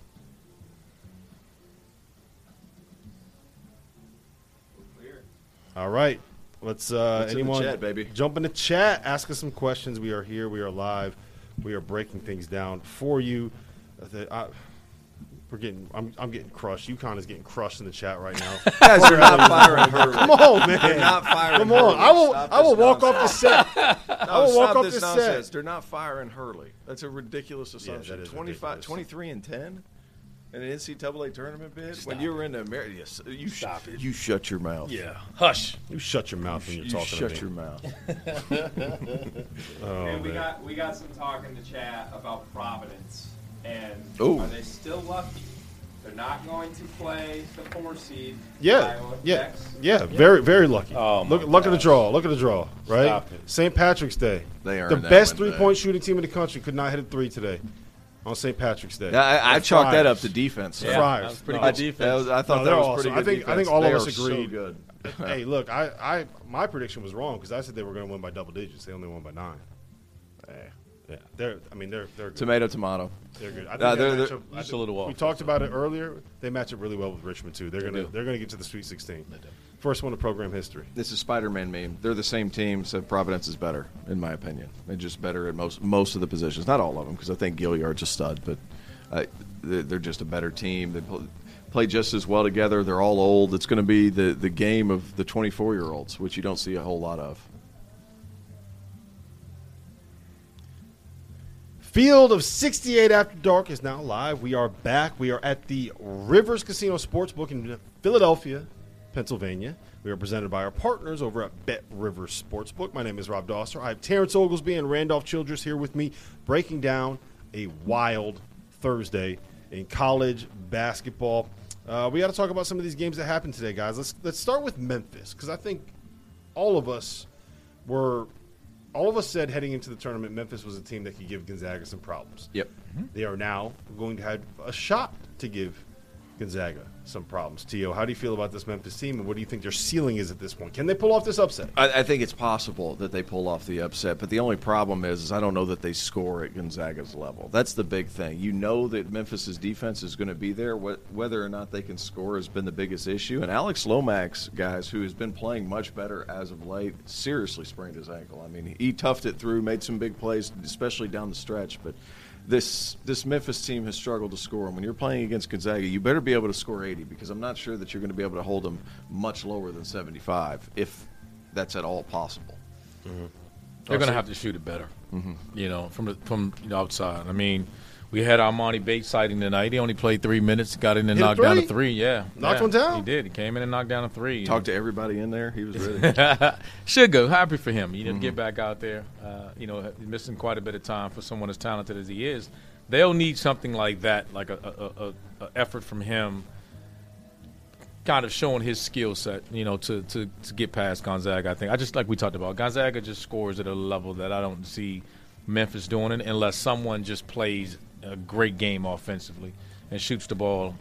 All right. Let's uh
What's in the
anyone
chat, baby?
jump in the chat, ask us some questions. We are here, we are live. We are breaking things down for you. Uh, the- I- we're getting I'm I'm getting crushed. UConn is getting crushed in the chat right now.
guys you're not firing Hurley.
Come on, man.
They're not firing
Come on.
Hurley.
I will
Stop
I will
this
walk off the set.
No,
I will walk
stop
off
this
this
nonsense.
set.
They're not firing Hurley. That's a ridiculous assumption.
is
25,
ridiculous.
23 and 10 in an NCAA tournament bid? when you were in America, yes, you, sh-
Stop it.
you shut your mouth.
Yeah. Hush.
You shut your mouth when you're
You
talking
shut your mouth.
Oh,
and we
man.
got we got some talk in the chat about Providence and
Ooh.
are they still lucky?
They're not going to play the four seed.
Yeah,
Iowa
yeah,
next.
yeah. Very, very lucky.
Oh, my
look, look at the draw. Look at the draw. Right. St. Patrick's Day.
They are the
best three-point shooting team in the country could not hit a three today on St. Patrick's Day.
Yeah, I, I
The
chalk that up to defense.
Yeah,
Friars.
that was pretty
No,
good
I,
defense.
that was- I thought
No,
that
they're
was
awesome.
pretty
I
good
think- I think all of us
are so
agreed.
good.
hey, look, I, I, my prediction was wrong because I said they were going to win by double digits. They only won by nine. Yeah, yeah. They're, I mean, they're, they're good.
Tomato, tomato.
They're good. I think they
they're-
match
they're-
up- I
Just
think-
little
We talked about it earlier. They match up really well with Richmond too. They're gonna
do.
they're gonna get to the Sweet 16. First one in program history.
This is Spider-Man meme. They're the same team, so Providence is better, in my opinion. They're just better at most most of the positions. Not all of them, because I think Gilyard's a stud, but uh, they're, they're just a better team. They pl- play just as well together. They're all old. It's going to be the, the game of the 24-year-olds, which you don't see a whole lot of.
Field of 68 After Dark is now live. We are back. We are at the Rivers Casino Sportsbook in Philadelphia, Pennsylvania. We are presented by our partners over at Bet Rivers Sportsbook. My name is Rob Dauster. I have Terrence Oglesby and Randolph Childress here with me, breaking down a wild Thursday in college basketball. Uh, we got to talk about some of these games that happened today, guys. Let's let's start with Memphis because I think all of us were all of us said heading into the tournament, Memphis was a team that could give Gonzaga some problems.
Yep.
They are now going to have a shot to give Gonzaga some problems. T.O, how do you feel about this Memphis team, and what do you think their ceiling is at this point? Can they pull off this upset?
I, I think it's possible that they pull off the upset, but the only problem is, is I don't know that they score at Gonzaga's level. That's the big thing. You know that Memphis's defense is going to be there. What, whether or not they can score has been the biggest issue. And Alex Lomax, guys, who has been playing much better as of late, seriously sprained his ankle. I mean, he toughed it through, made some big plays, especially down the stretch, but. This this Memphis team has struggled to score, and when you're playing against Gonzaga, you better be able to score 80 because I'm not sure that you're going to be able to hold them much lower than 75 if that's at all possible. Mm-hmm.
They're going to have to shoot it better. Mm-hmm. You know, from the from the outside. I mean, we had Armani Bates sighting tonight. He only played three minutes, got in and
Hit a
knocked down a
three?
three. Yeah,
Knocked
Yeah,
one down?
He did. He came in and knocked down a three.
Talked to everybody in there. He was ready.
Should go. Happy for him. You didn't get back out there. Uh, you know, missing quite a bit of time for someone as talented as he is. They'll need something like that, like a, a, a, a effort from him, kind of showing his skill set. You know, to, to to get past Gonzaga. I think I just like we talked about. Gonzaga just scores at a level that I don't see Memphis doing it unless someone just plays a great game offensively and shoots the ball.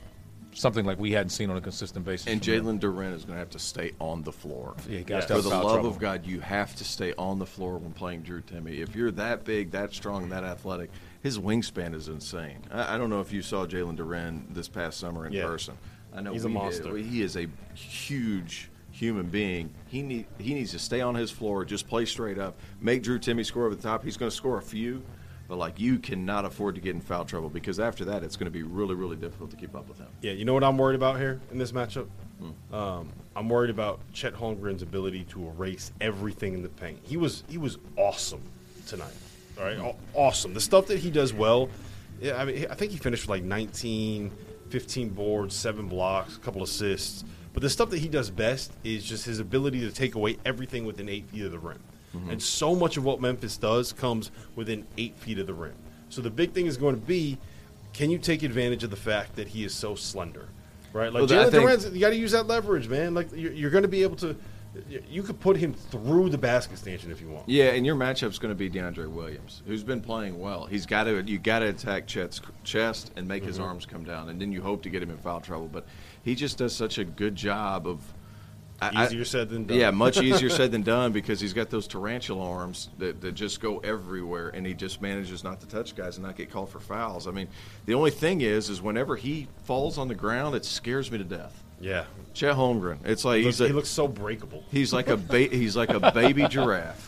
Something like we hadn't seen on a consistent basis.
and. Jalen Duren is going to have to stay on the floor.
Yeah, got
For the love
trouble.
of God, you have to stay on the floor when playing Drew Timme. If you're that big, that strong, that athletic, his wingspan is insane. I, I don't know if you saw Jalen Duren this past summer in
Yeah.
person. I know
He's a
we did.
monster.
He is a huge human being. He need he needs to stay on his floor, just play straight up, make Drew Timme score over the top. He's going to score a few, but like you cannot afford to get in foul trouble because after that, it's going to be really really difficult to keep up with him.
Yeah, you know what I'm worried about here in this matchup?
Hmm.
Um, I'm worried about Chet Holmgren's ability to erase everything in the paint. He was he was awesome tonight. All right, Aw- awesome. The stuff that he does well. Yeah, I mean, I think he finished with like 19, 15 boards, seven blocks, a couple assists. But the stuff that he does best is just his ability to take away everything within eight feet of the rim. And so much of what Memphis does comes within eight feet of the rim. So the big thing is going to be, can you take advantage of the fact that he is so slender? Right, like
Well,
Jalen Duren's, you got to use that leverage, man. Like you're, you're going to be able to, you- could put him through the basket stanchion if you want.
Yeah, and your matchup's going to be DeAndre Williams, who's been playing well. He's got to you got to attack Chet's chest and make his
Mm-hmm.
arms come down, and then you hope to get him in foul trouble. But he just does such a good job of I- I-
Easier said than done.
Yeah, much easier said than done because he's got those tarantula arms that, that just go everywhere, and he just manages not to touch guys and not get called for fouls. I mean, the only thing is, is whenever he falls on the ground, it scares me to death.
Yeah,
Chet Holmgren, it's like
he
he's
looks,
a,
he looks so breakable.
he's like a ba- he's like a baby giraffe.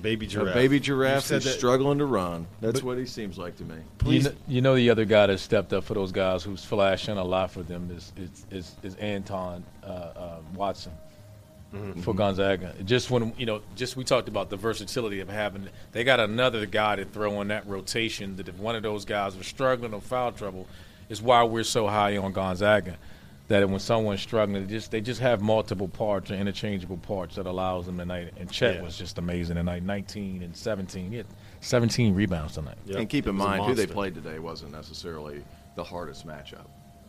Baby giraffe.
A baby giraffe
said
who's
that-
struggling to run. That's
But-
what he seems like to me.
You
Please,
know, you know the other guy that stepped up for those guys who's flashing a lot for them is is is, is Anton uh, uh, Watson Mm-hmm. for Gonzaga. Just when you know, just we talked about the versatility of having. They got another guy to throw in that rotation. That if one of those guys was struggling or foul trouble, is why we're so high on Gonzaga. That when someone's struggling, they just they just have multiple parts or interchangeable parts that allows them tonight. And Chet
Yeah.
was just amazing tonight. 19 and 17. He had 17 rebounds tonight.
Yep.
And keep in
He was a
mind, who they played today wasn't necessarily the hardest matchup.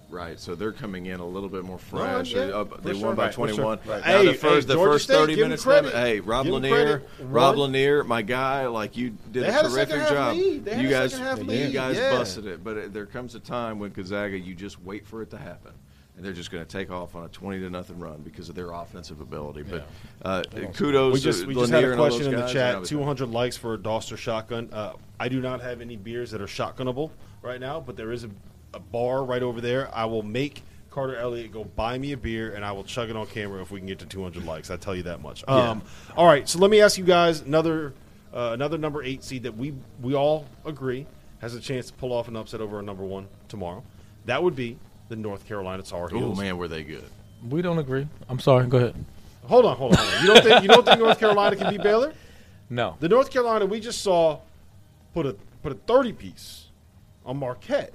Right? So they're coming in a little bit more
No,
fresh.
yeah,
Uh,
for
they
sure.
won by
Right, for sure.
21.
Right.
Now
Hey,
the first,
hey,
the
Georgia
first
State,
30
give 'em
minutes.
credit.
Hey, Rob
Give 'em
Lanier. Rob Lanier, my guy, like you did
They
a
had a
terrific job.
They
you guys,
second half
you guys
Yeah.
busted it, but it, there comes a time when Gonzaga, you just wait for it to happen. And they're just going to take off on a twenty to nothing run because of their offensive ability. But uh, kudos
We just
to
we just had a question in the chat.
and I was-
200 likes for a Dauster shotgun. Uh, I do not have any beers that are shotgunable right now, but there is a, a bar right over there. I will make Carter Elliott go buy me a beer, and I will chug it on camera if we can get to 200 likes. I tell you that much. Um, all right, so let me ask you guys another uh, another number eight seed that we we all agree has a chance to pull off an upset over a number one tomorrow. That would be the North Carolina Tar Heels.
Oh man, were they good?
We don't agree. I'm sorry. Go ahead.
Hold on, hold on, hold on. You don't think you don't think North Carolina can beat Baylor?
No.
The North Carolina we just saw put a put a thirty piece on Marquette,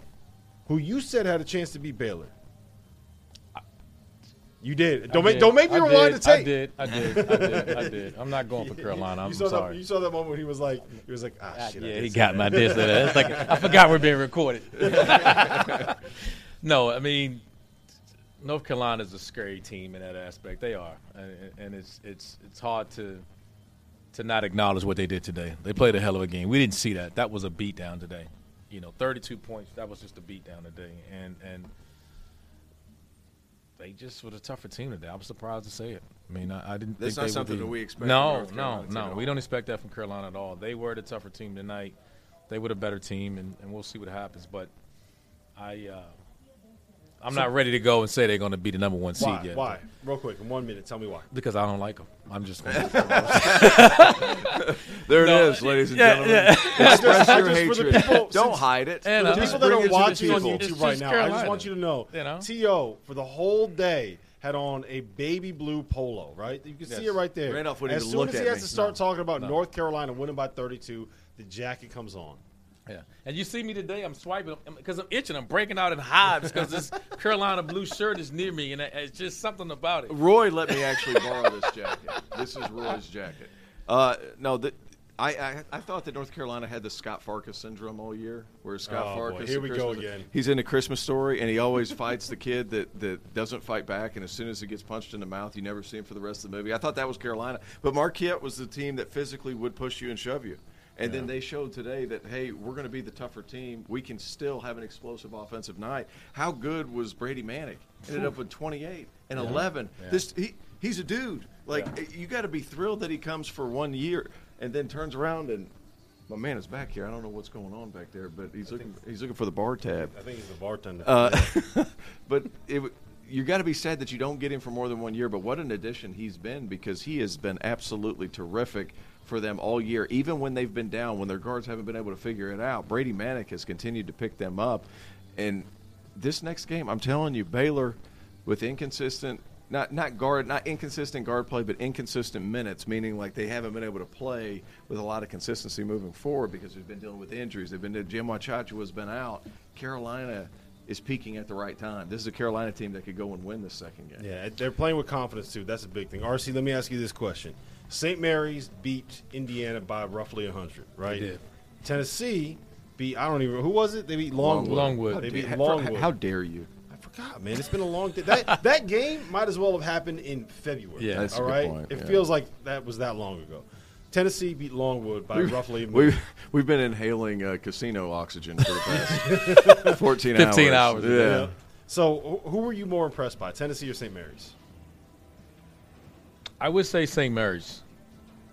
who you said had a chance to beat Baylor. You did. Don't
I
make
did.
don't make me
I
rewind
did.
the tape.
I did. I did. I did. I did. I'm not going for Carolina. I'm
you saw
sorry.
That, you saw that moment when he was like, he was like, ah, shit.
Yeah, he got
that.
my diss. It's like I forgot we're being recorded. no, I mean North Carolina is a scary team in that aspect. They are, and, and it's it's it's hard to to not acknowledge what they did today. They played a hell of a game. We didn't see that. That was a beatdown today. You know, 32 points. That was just a beatdown today, and and they just were a tougher team today. I was surprised to say it. I mean, I, I didn't.
That's
think
not
they
something
would be,
that we expect from
No, no, no. We don't expect that from Carolina at all. They were the tougher team tonight. They were the better team, and, and we'll see what happens. But I, uh, I'm not ready to go and say they're going to be the number one seed yet.
Why? Real quick, in one minute, tell me why.
Because I don't like them. I'm just. Gonna
There
No,
it is, ladies and
yeah,
gentlemen.
yeah.
Express
I
your
just-
hatred.
people-
Don't hide it.
And,
For
uh,
the people that are
it to the
watching on YouTube right
just
now, I just want you to know,
you know?
To for the whole day had on a baby blue polo. Right, you can see it right there.
Randolph wouldn't
as
even
soon
look
as he
at
has
me.
to start
No.
talking about
No.
North Carolina winning by 32, the jacket comes on.
Yeah, and you see me today. I'm swiping because I'm itching. I'm breaking out in hives because this Carolina blue shirt is near me, and it's just something about it.
Roy let me actually borrow this jacket. This is Roy's jacket. Uh, no, the, I, I I thought that North Carolina had the Scott Farkus syndrome all year, where Scott
Oh, boy.
Farkus.
Here
in
we go again.
He's in a Christmas story, and he always fights the kid that, that doesn't fight back, and as soon as he gets punched in the mouth, you never see him for the rest of the movie. I thought that was Carolina, but Marquette was the team that physically would push you and shove you. And then they showed today that hey, we're going to be the tougher team. We can still have an explosive offensive night. How good was Brady Manek? Ended up with 28 and 11. This he he's a dude. Like you got to be thrilled that he comes for one year and then turns around and my man is back here. I don't know what's going on back there, but he's looking he's looking for the bar tab.
I think he's a bartender.
Uh, but it, you got to be sad that you don't get him for more than one year. But what an addition he's been because he has been absolutely terrific for them all year. Even when they've been down, when their guards haven't been able to figure it out, Brady Manek has continued to pick them up. And this next game, I'm telling you, Baylor with inconsistent. Not not guard, not inconsistent guard play, but inconsistent minutes, meaning like they haven't been able to play with a lot of consistency moving forward because they've been dealing with injuries. They've been Jim Wachachu has been out. Carolina is peaking at the right time. This is a Carolina team that could go and win the second game.
Yeah, they're playing with confidence too. That's a big thing. RC, let me ask you this question: St. Mary's beat Indiana by roughly hundred, right?
They did.
Tennessee beat I don't even who was it? They beat Longwood.
Longwood.
They
How
beat
dare-
Longwood.
How dare you?
I forgot, man. It's been a long day. That that game might as well have happened in February.
Yeah.
That's a good
right.
point,
It
yeah.
feels like that was that long ago. Tennessee beat Longwood by roughly.
We've we've been inhaling uh, casino oxygen for the past 14 hours.
15 hours,
Yeah.
Yeah. So, who who were you more impressed by, Tennessee or St. Mary's?
I would say St. Mary's.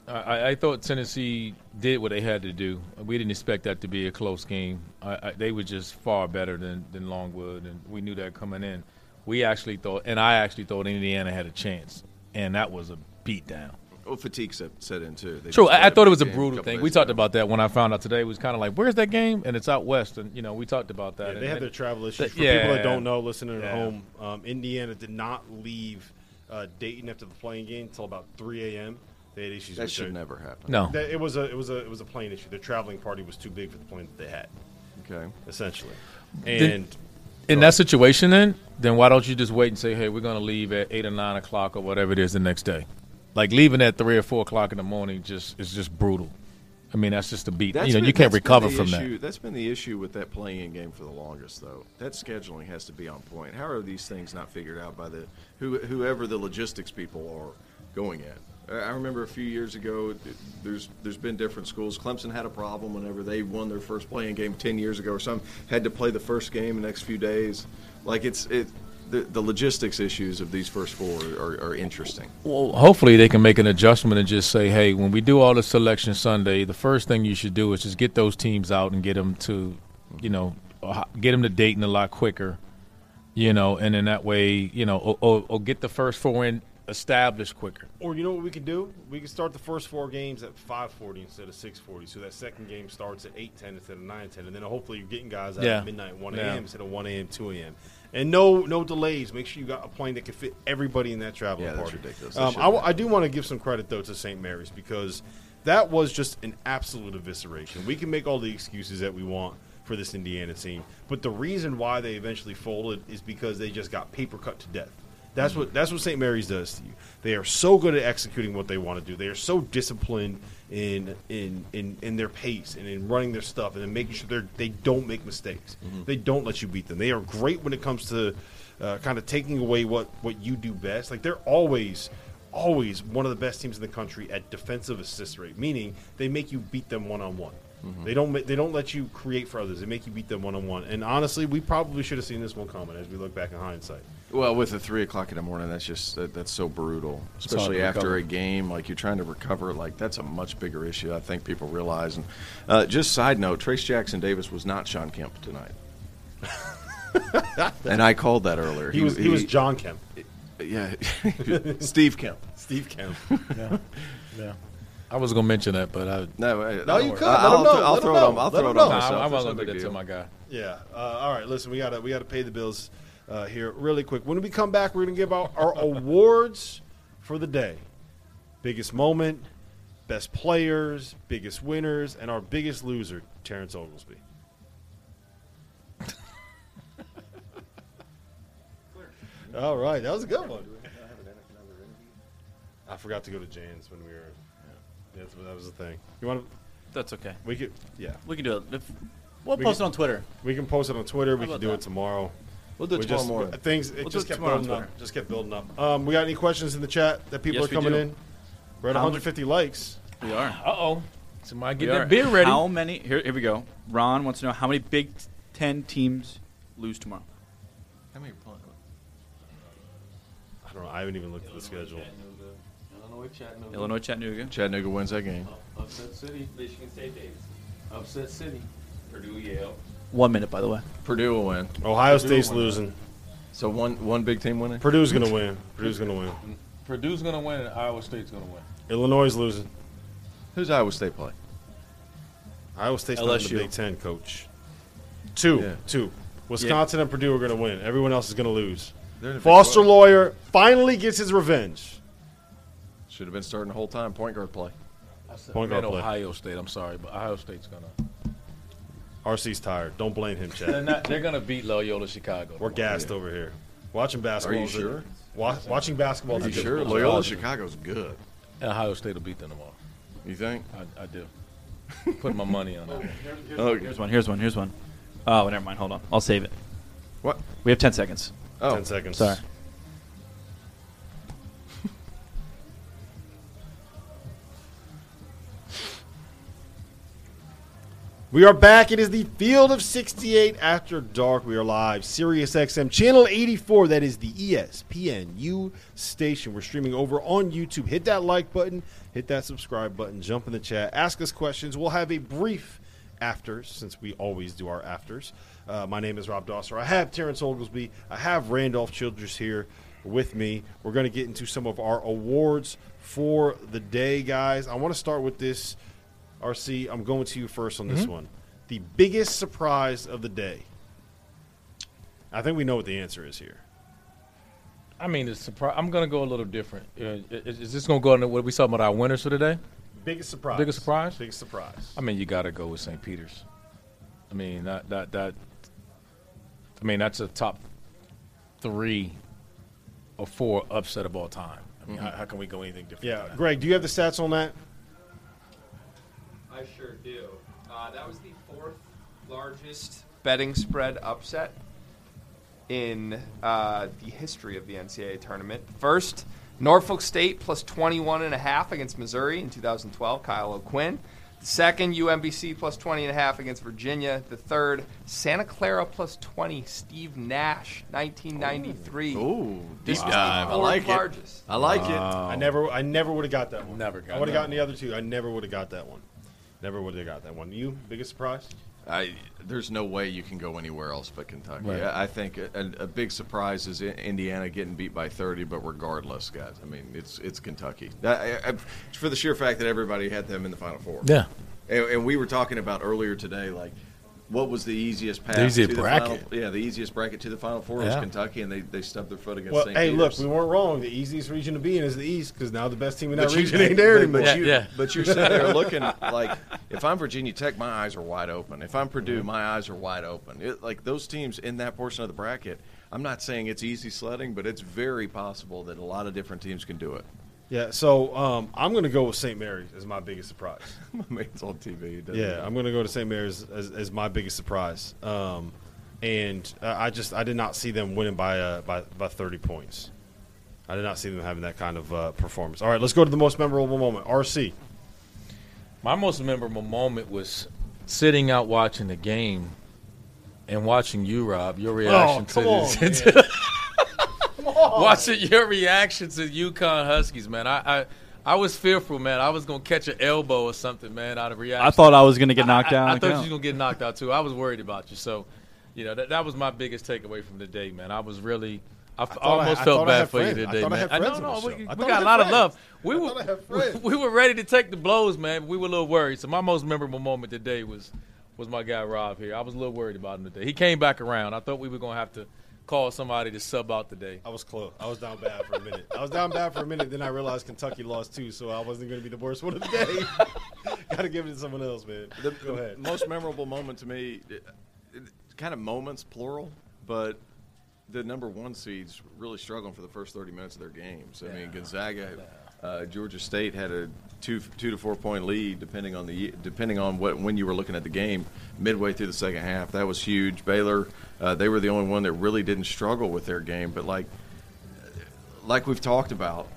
I, I, I thought Tennessee did what they had to do. We didn't expect that to be a close game. I, I, they were just far better than, than Longwood, and we knew that coming in. We actually thought, and I actually thought Indiana had a chance, and that was a beatdown.
Well, fatigue set, set in too. They
True, I, I thought it was a brutal thing.
days
We talked
ago.
about that when I found out today. It was kind of like, where's that game? And it's out west, and you know we talked about that.
Yeah,
And-
they had
and-
their travel issues. For
yeah.
people that don't know, listening at
Yeah.
home, um, Indiana did not leave uh, Dayton after the playing game until about 3 a.m. They had issues.
That
with
should
their-
never happen.
No,
That, it was a it was a it was a plane issue. Their traveling party was too big for the plane that they had,
Okay.
essentially.
Did-
And
in that situation, then, then why don't you just wait and say, hey, we're going to leave at eight or nine o'clock or whatever it is the next day? Like leaving at three or four o'clock in the morning just is just brutal. I mean, that's just a beat.
That's
you know,
been-
you can't recover from
issue,
that.
That's been the issue with that playing game for the longest, though. That scheduling has to be on point. How are these things not figured out by the who, whoever the logistics people are going at? I I remember a few years ago. There's there's been different schools. Clemson had a problem whenever they won their first playing game ten years ago, or some had to play the first game the next few days. Like it's it. The, the logistics issues of these first four are, are interesting.
Well, hopefully they can make an adjustment and just say, hey, when we do all the selection Sunday, the first thing you should do is just get those teams out and get them to, you know, uh, get them to Dayton a lot quicker, you know, and then that way, you know, or, or, or get the first four in established quicker.
Or you know what we can do? We can start the first four games at 5:40 instead of 6:40, so that second game starts at 8:10 instead of 9:10, and then hopefully you're getting guys out
Yeah.
at midnight, 1
Yeah.
a.m. instead of 1 a.m., 2 a.m. And no, no delays. Make sure you got a plane that can fit everybody in that travel
Yeah, that's ridiculous.
Um, I. I do want to give some credit though to St. Mary's because that was just an absolute evisceration. We can make all the excuses that we want for this Indiana team, but the reason why they eventually folded is because they just got paper cut to death. That's what that's what St. Mary's does to you. They are so good at executing what they want to do. They are so disciplined in in in, in their pace and in running their stuff and in making sure they they don't make mistakes. They don't let you beat them. They are great when it comes to uh, kind of taking away what what you do best. Like they're always always one of the best teams in the country at defensive assist rate, meaning they make you beat them one on one. They don't they don't let you create for others. They make you beat them one on one. And honestly, we probably should have seen this one coming as we look back in hindsight.
Well, with the three o'clock in the morning, that's just that, that's so brutal, especially after
recover.
a game. Like you're trying to recover, like that's a much bigger issue. I think people realize. And uh, just side note, Trayce Jackson Davis was not Shawn Kemp tonight, and I called that earlier.
He, was he, was John Kemp,
yeah, Steve Kemp.
Steve Kemp.
Yeah. yeah. I was going to mention that, but I,
No, I,
No, you could. Let
I'll,
him know.
I'll
Let
throw it on. I'll
Let
throw
him
it on myself.
I, I
That's
wasn't
no
going to do that to my guy.
Yeah. Uh, all right. Listen, we got to we got to pay the bills uh, here really quick. When we come back, we're going to give out our awards for the day. Biggest moment, best players, biggest winners, and our biggest loser, Terrence Oglesby. all right, that was a good one. I forgot to go to Jan's when we were. Yeah, that was the thing. You want to?
That's okay.
We could. Yeah,
We can do it. If, we'll
We
post
can-
it on Twitter.
we can post it on Twitter. We can do
that?
it tomorrow.
We'll do it
We
tomorrow
just,
morning.
Things it
We'll do
just
it
kept
tomorrow on
building up. Just kept building up. Um, we got any questions in the chat that people
Yes,
are
we
coming
do.
in? We're at
How
150 likes.
We are.
Uh-oh. Somebody
We
get
are.
that beer ready.
How many? Here, here we go. Ron wants to know how many Big Ten teams lose tomorrow.
How many playing?
I don't know. I haven't even looked at the schedule.
Illinois, Chattanooga.
Illinois, Chattanooga.
Chattanooga wins that game.
Upset City, Michigan State Davis. Upset City, Purdue, Yale.
One minute, by the way.
Purdue will win.
Ohio
Purdue
State's
won.
losing.
So one one big team winning.
Purdue's gonna win. Purdue's gonna win.
Purdue's going to win and Iowa State's going to win.
Illinois is losing.
Who's Iowa State play?
Iowa State's not in
LSU.
the Big Ten, coach. Two,
Yeah.
two. Wisconsin and Purdue are gonna win. Everyone else is gonna lose.
They're in the Big
Foster
12.
Loyer finally gets his revenge.
Should have been starting the whole time. Point guard play.
I
said, Point
guard play.
Ohio State. I'm sorry, but Ohio State's going to.
RC's tired. Don't blame him,
They're
Chad.
not. They're going to beat Loyola Chicago.
We're gassed over here. Watching basketball.
Are you sure?
Wa- watching basketball.
Are you
is a
sure?
difficult
Loyola
job.
Chicago's good.
And Ohio State will beat them tomorrow.
You think?
I, I do. Put my money on that.
Okay.
Here's one. Here's one. Here's one. Oh, never mind. Hold on. I'll save it.
What?
We have 10 seconds.
Oh,
Ten seconds.
Sorry.
We are back. It is the Field of 68 after dark. We are live. Sirius XM channel 84. That is the ESPNU station. We're streaming over on YouTube. Hit that like button, hit that subscribe button, jump in the chat, ask us questions. We'll have a brief after, since we always do our afters. Uh, my name is Rob Dauster. I have Terrence Oglesby. I have Randolph Childress here with me. We're going to get into some of our awards for the day, guys. I want to start with this. RC, I'm going to you first on this one. The biggest surprise of the day. I think we know what the answer is here.
I mean, it's surpri- I'm going to go a little different. Uh, is, is this going to go into what we talking about our winners for today?
Biggest surprise.
Biggest surprise?
Biggest surprise.
I mean, you got to go with St. Peter's. I mean, that that that. I mean, that's a top three or four upset of all time. I mean, how, how can we go anything different?
yeah. Greg, do you have the stats on that?
I
I sure do. Uh, that was the fourth largest betting spread upset in uh, the history of the NCAA tournament. First, Norfolk State plus 21 and a half against Missouri in 2012, Kyle O'Quinn. The second, UMBC plus 20 and a half against Virginia. The third, Santa Clara plus 20, Steve Nash, 1993.
Ooh,
This
deep dive. I
fourth
like it. I like it.
I never, I never would have got that one.
Never got
I would have gotten the other two. I never would have got that one. Never would have got that one. You biggest surprise?
I, there's no way you can go anywhere else but Kentucky.
Right.
I, I think a, a, big surprise is Indiana getting beat by 30, but regardless, guys, I mean, it's it's Kentucky. That, I, I, for the sheer fact that everybody had them in the Final Four.
Yeah.
And, and we were talking about earlier today, like, what was the easiest path?
The easiest
to the
bracket.
Final, yeah, the easiest bracket to the Final Four was Kentucky, and they, they stubbed their foot against
Well,
St.
hey, look, we weren't wrong. The easiest region to be in is the East because now the best team in that
But you-
region ain't there
but-
anymore.
But, you,
Yeah.
but you're sitting there looking like, if I'm Virginia Tech, my eyes are wide open. If I'm Purdue,
Mm-hmm.
my eyes are wide open. It, like those teams in that portion of the bracket, I'm not saying it's easy sledding, but it's very possible that a lot of different teams can do it.
Yeah, so um, I'm going to go with St. Mary's as my biggest surprise.
I mean, it's on TV. doesn't
Yeah,
it?
I'm going to go to St. Mary's as, as my biggest surprise. Um, and uh, I just I did not see them winning by uh, by by 30 points. I did not see them having that kind of uh, performance. All right, let's go to the most memorable moment. RC.
My most memorable moment was sitting out watching the game and watching you, Rob, your reaction to
Oh, come on,
this.
man.
watching your reaction to UConn Huskies, man. I, I I was fearful, man. I was gonna catch an elbow or something, man, out of reaction.
I thought I was going to get knocked
I,
out.
I,
on
I thought you were gonna get knocked out too. I was worried about you. So, you know, that that was my biggest takeaway from the day, man. I was really. I, f-
thought I-
almost
I
felt
thought I
bad for you
friends. I
today,
I
man.
had
I
friends
know,
on
no, we,
show.
we got
I
a
had
lot of love. We
I
were
I had
we, we were ready to take the blows, man. We were a little worried. So my most memorable moment today was was my guy Rob here. I was a little worried about him today. He came back around. I thought we were gonna have to call somebody to sub out today.
I was close. I was down bad for a minute. I was down bad for a minute. Then I realized Kentucky lost too, so I wasn't going to be the worst one of the day. Got to give it to someone else, man. Go ahead.
most memorable moment to me, it- it- kind of moments plural, but the number one seeds really struggling for the first 30 minutes of their games. I mean, Gonzaga, uh, Georgia State had a two two to four point lead depending on the depending on what when you were looking at the game midway through the second half. That was huge. Baylor, uh, they were the only one that really didn't struggle with their game, but like like we've talked about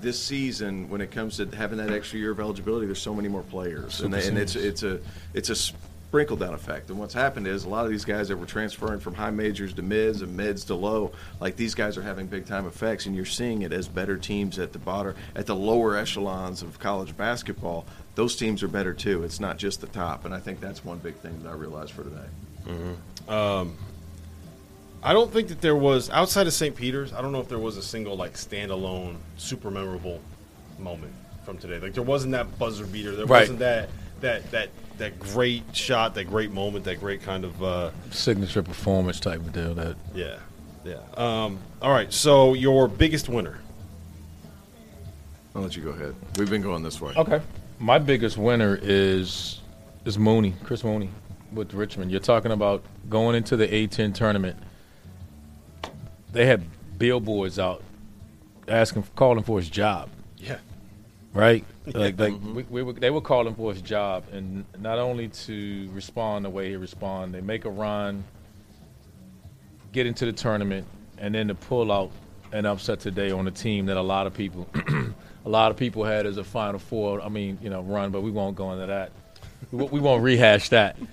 this season when it comes to having that extra year of eligibility there's so many more players and, they, and it's it's a it's a sprinkle down effect and what's happened is a lot of these guys that were transferring from high majors to mids and mids to low like these guys are having big time effects and you're seeing it as better teams at the bottom at the lower echelons of college basketball those teams are better too it's not just the top and i think that's one big thing that i realized for today mm-hmm.
um, I don't think that there was outside of St. Peter's. I don't know if there was a single like standalone super memorable moment from today. Like there wasn't that buzzer beater. There
Right.
wasn't that that that that great shot, that great moment, that great kind of uh,
Signature performance type of deal. That
yeah, yeah. Um, all right. So your biggest winner.
i'll let you go ahead we've been going this way
Okay. My biggest winner is is Mooney, Chris Mooney with Richmond. You're talking about going into the A10 tournament. They had billboards out asking, calling for his job,
Yeah.
Right? Like, like we, we were, they were calling for his job, and not only to respond the way he responded, they make a run, get into the tournament, and then to pull out an upset today on a team that a lot of people, a lot of people had as a Final Four. I mean, you know, run, but we won't go into that. We, won't- we won't rehash that.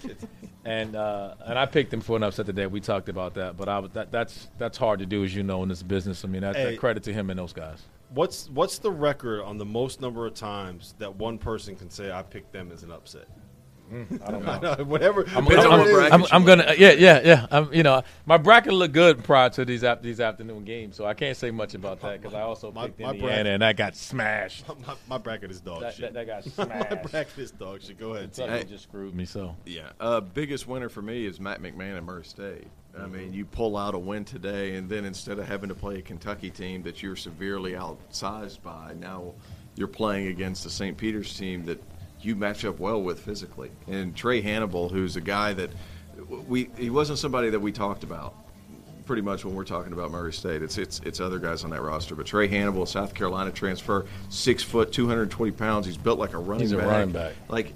And uh, and I picked him for an upset today. We talked about that, but I was, that that's that's hard to do, as you know, in this business. I mean, that,
Hey.
that credit to him and those guys.
What's what's the record on the most number of times that one person can say I picked them as an upset? Mm.
I don't know.
Whatever.
I'm,
whatever
I'm-
it is.
bracket
I'm- I'm gonna, uh, yeah, yeah, yeah. I'm, you know, my bracket looked good prior to these ap- these afternoon games, so I can't say much about that because I also
My-
picked
my
Indiana
bracket-
and that got smashed.
my, my bracket is dog
That,
shit.
that, that got smashed.
my
smashed.
bracket is dog shit. Go ahead. T.
Kentucky
Hey.
just screwed me. So
Yeah, uh, biggest winner for me is Matt McMahon at Murray State. I mm-hmm. mean, you pull out a win today, and then instead of having to play a Kentucky team that you're severely outsized by, now you're playing against the St. Peter's team that you match up well with physically. And Trae Hannibal, who's a guy that we he wasn't somebody that we talked about pretty much when we're talking about Murray State. It's it's it's other guys on that roster, but Trae Hannibal, South Carolina transfer, six foot, two hundred twenty pounds. He's built like a running
He's a
back.
running back.
Like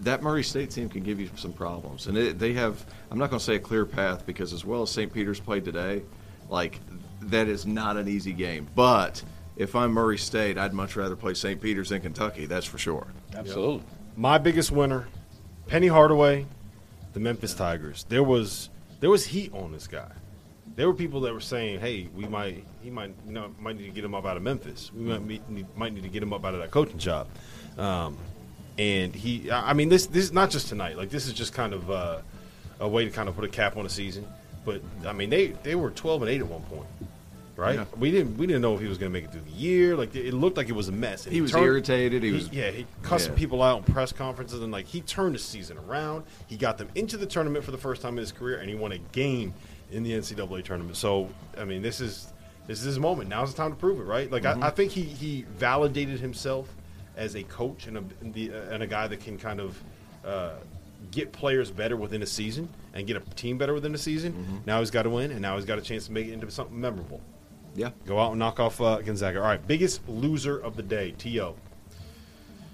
that Murray State team can give you some problems, and it, they have. I'm not going to say a clear path because as well as St. Peter's played today, like that is not an easy game. But if I'm Murray State, I'd much rather play St. Peter's than Kentucky. That's for sure.
Absolutely.
My biggest winner, Penny Hardaway, the Memphis Tigers. There was there was heat on this guy. There were people that were saying, "Hey, we might he might you know might need to get him up out of Memphis. We might meet, need, might need to get him up out of that coaching job." Um, and he, I I mean, this this is not just tonight. Like this is just kind of uh, a way to kind of put a cap on the season. But I mean, they they were twelve and eight at one point, right?
Yeah.
We didn't we didn't know if he was going to make it through the year. Like it looked like it was a mess. And
He was irritated. He
he-
was-
yeah. He cussed
yeah.
people out in press conferences and like he turned the season around. He got them into the tournament for the first time in his career, and he won a game in the NCAA tournament. So I mean, this is this is his moment. Now's the time to prove it, right? Like
Mm-hmm.
I, I think he he validated himself as a coach and a and the, uh, and a guy that can kind of. Uh, Get players better within a season and get a team better within a season.
Mm-hmm.
Now he's got to win, and now he's got a chance to make it into something memorable.
Yeah.
Go out and knock off uh, Gonzaga. All right, biggest loser of the day, To.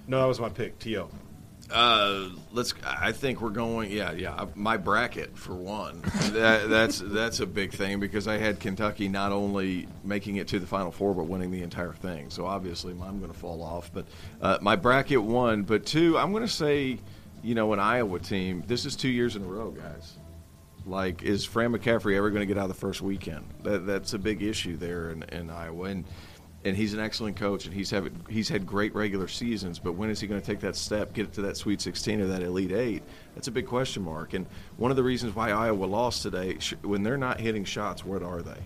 No, that was my pick, To.
Uh, let's. I think we're going. Yeah, yeah. My bracket for one. that, that's that's a big thing because I had Kentucky not only making it to the Final Four but winning the entire thing. So obviously I'm going to fall off. But uh, my bracket one. But two, I'm going to say, you know, an Iowa team. This is two years in a row, guys. Like, is Fran McCaffery ever going to get out of the first weekend? That, that's a big issue there in, in Iowa. And and he's an excellent coach, and he's have he's had great regular seasons. But when is he going to take that step, get it to that Sweet 16 or that Elite Eight? That's a big question mark. And one of the reasons why Iowa lost today, when they're not hitting shots, what are they?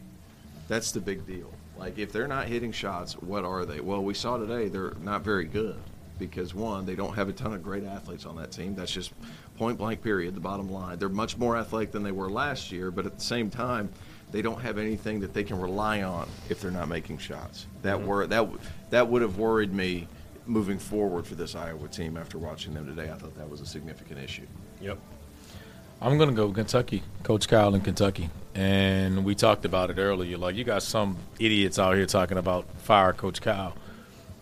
That's the big deal. Like if they're not hitting shots, what are they? Well, we saw today they're not very good because one, they don't have a ton of great athletes on that team. That's just point blank period, the bottom line. They're much more athletic than they were last year, but at the same time, they don't have anything that they can rely on if they're not making shots. That mm-hmm. wor- that that would have worried me moving forward for this Iowa team after watching them today. I thought that was a significant issue.
Yep.
I'm going to go Kentucky, Coach Cal in Kentucky. And we talked about it earlier. Like, you got some idiots out here talking about fire Coach Cal.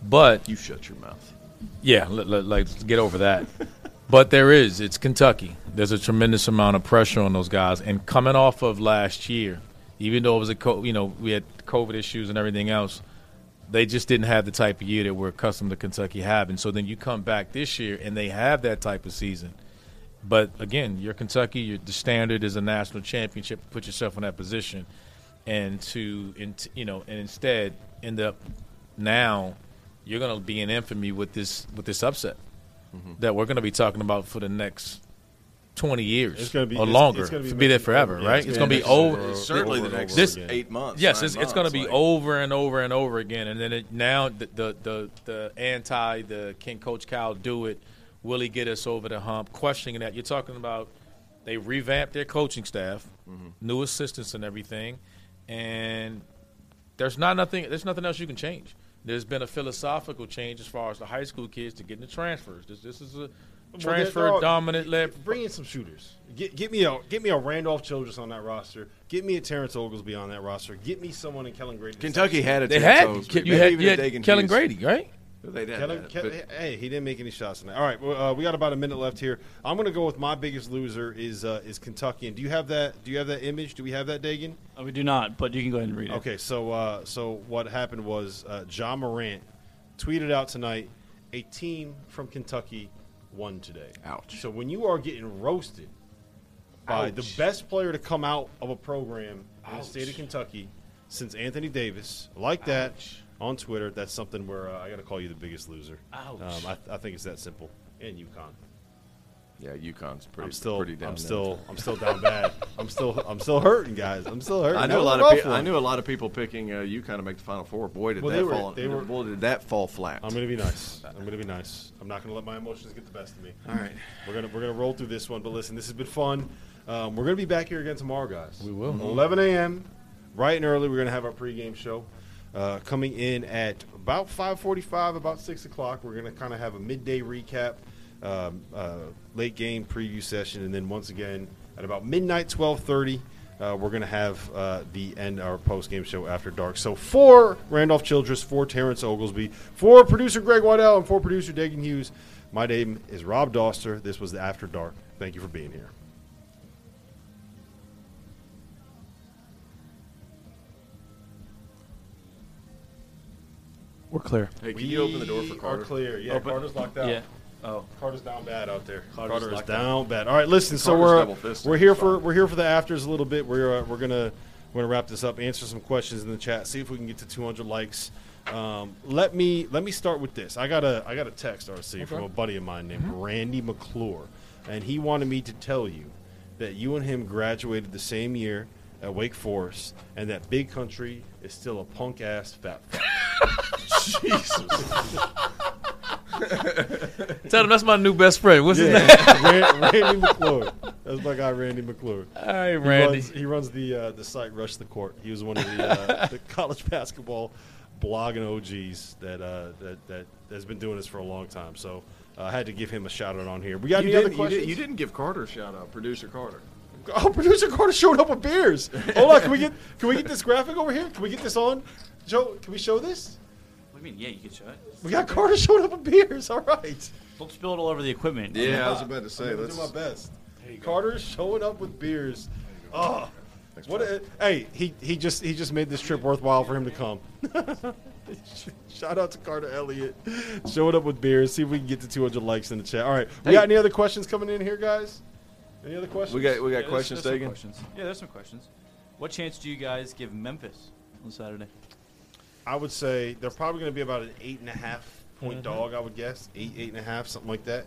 But,
You shut your mouth.
Yeah, let, let, like, get over that. but there is. It's Kentucky. There's a tremendous amount of pressure on those guys. And coming off of last year, even though it was a, co- you know, we had COVID issues and everything else, they just didn't have the type of year that we're accustomed to Kentucky having. So then you come back this year and they have that type of season. But again, you're Kentucky. You're, the standard is a national championship. Put yourself in that position, and to you know, and instead end up now you're going to be in infamy with this with this upset that we're going to be talking about for the next twenty years
It's gonna be-
or
it's-
longer.
it's gonna be
to be there forever,
yeah,
right?
it's
It's
gonna be
be over.
over-
Certainly
over
the next
This-
eight months.
Yes,
nine
it's, it's going to be
like-
over and over and over again, and then it, now the, the the the anti the can Coach Cal do it? Will he get us over the hump? Questioning that you're talking about, they revamped their coaching staff,
Mm-hmm.
new assistants and everything, and there's not nothing. There's nothing else you can change. There's been a philosophical change as far as the high school kids to getting the transfers. This, this is a transfer
they're all-
dominant led.
Bring in some shooters. Get, get me a get me a Randolph Childress on that roster. Get me a Terrence Oglesby on that roster. Get me someone in Kellan Grady.
Kentucky had a
They
Terrence
had
Oglesby,
you
maybe
had, you had
Kellan
Grady, right?
They did.
Kellan,
that,
Ke- hey, he didn't make any shots tonight. All right, well, uh, we got about a minute left here. I'm going to go with my biggest loser is uh, is Kentucky. And do you have that? Do you have that image? Do we have that, Dagan?
Uh, we do not, but you can go ahead and read it.
Okay, so uh, so what happened was uh, Ja Morant tweeted out tonight, a team from Kentucky won today.
Ouch.
So when you are getting roasted by the best player to come out of a program in the state of Kentucky since Anthony Davis, like that on Twitter, that's something where uh, I got to call you the biggest loser.
Ouch.
Um, I, I think it's that simple. And UConn.
yeah, UConn's pretty.
I'm still,
pretty down
I'm
there.
still, I'm still down bad. I'm still, I'm still hurting, guys. I'm still hurting.
I
That
knew a lot of pe- I
one.
knew a lot of people picking uh, UConn to make the Final Four. Boy, did
Well,
that
were-
fall.
they were-
boy, did that fall flat.
I'm gonna be nice. I'm gonna be nice. I'm not gonna let my emotions get the best of me.
All right.
We're gonna we're gonna roll through this one. But listen, this has been fun. Um, we're gonna be back here again tomorrow, guys.
We will.
11 a.m. Right and early. We're gonna have our pregame show uh, coming in at about 5:45, about six o'clock. We're gonna kind of have a midday recap, um, uh, late game preview session, and then once again at about midnight, 12:30. uh, we're going to have uh, the end our post game show after dark. So for Randolph Childress, for Terrence Oglesby, for producer Greg Waddell, and for producer Dagan Hughes, my name is Rob Dauster. This was the After Dark. Thank you for being here.
We're clear.
Hey, can you open the door for Carter?
We're clear. Yeah,
Open-
Carter's locked out.
Yeah. Oh.
Carter's down bad out there.
Carter's
Carter is
locked
down bad. All right, listen. so
Carter's
we're we're here
It's
for we're here for the afters a little bit. We're uh, we're gonna we're gonna wrap this up. Answer some questions in the chat. See if we can get to 200 likes. Um, let me let me start with this. I got a I got a text RC from a buddy of mine named Randy McClure, and he wanted me to tell you that you and him graduated the same year at Wake Forest, and that Big Country is still a punk ass fat. fuck. Jesus.
Tell him that's my new best friend. What's his name?
Yeah, Randy McClure. That's my guy, Randy McClure.
All right,
He
Randy.
runs, he runs the uh, the site Rush the Court. He was one of the uh, the college basketball blogging OGs that uh, that that has been doing this for a long time. So uh, I had to give him a shout out on here. We got
You
any other
didn't, you, did, you didn't give Carter a shout out, producer Carter.
Oh, producer Carter showed up with beers. Hold on, can we get can we get this graphic over here? Can we get this on? Joe, can we show this?
What do you mean? Yeah, you can show it.
We got Carter showing up with beers. All right.
Don't spill it all over the equipment.
Yeah, I was about to say.
I'm
Let's
do my best. Carter's showing up with beers. Oh, what? A, hey, he he just he just made this trip worthwhile for him to come. Shout out to Carter Elliott, showing up with beers. See if we can get to 200 likes in the chat. All right, we
Hey.
got any other questions coming in here, guys? Any other questions?
We got we got
Yeah,
questions
there's some
taken.
questions. Yeah, there's some questions. What chance do you guys give Memphis on Saturday?
I would say they're probably going to be about an eight and a half point dog. I would guess eight, eight and a half, something like that.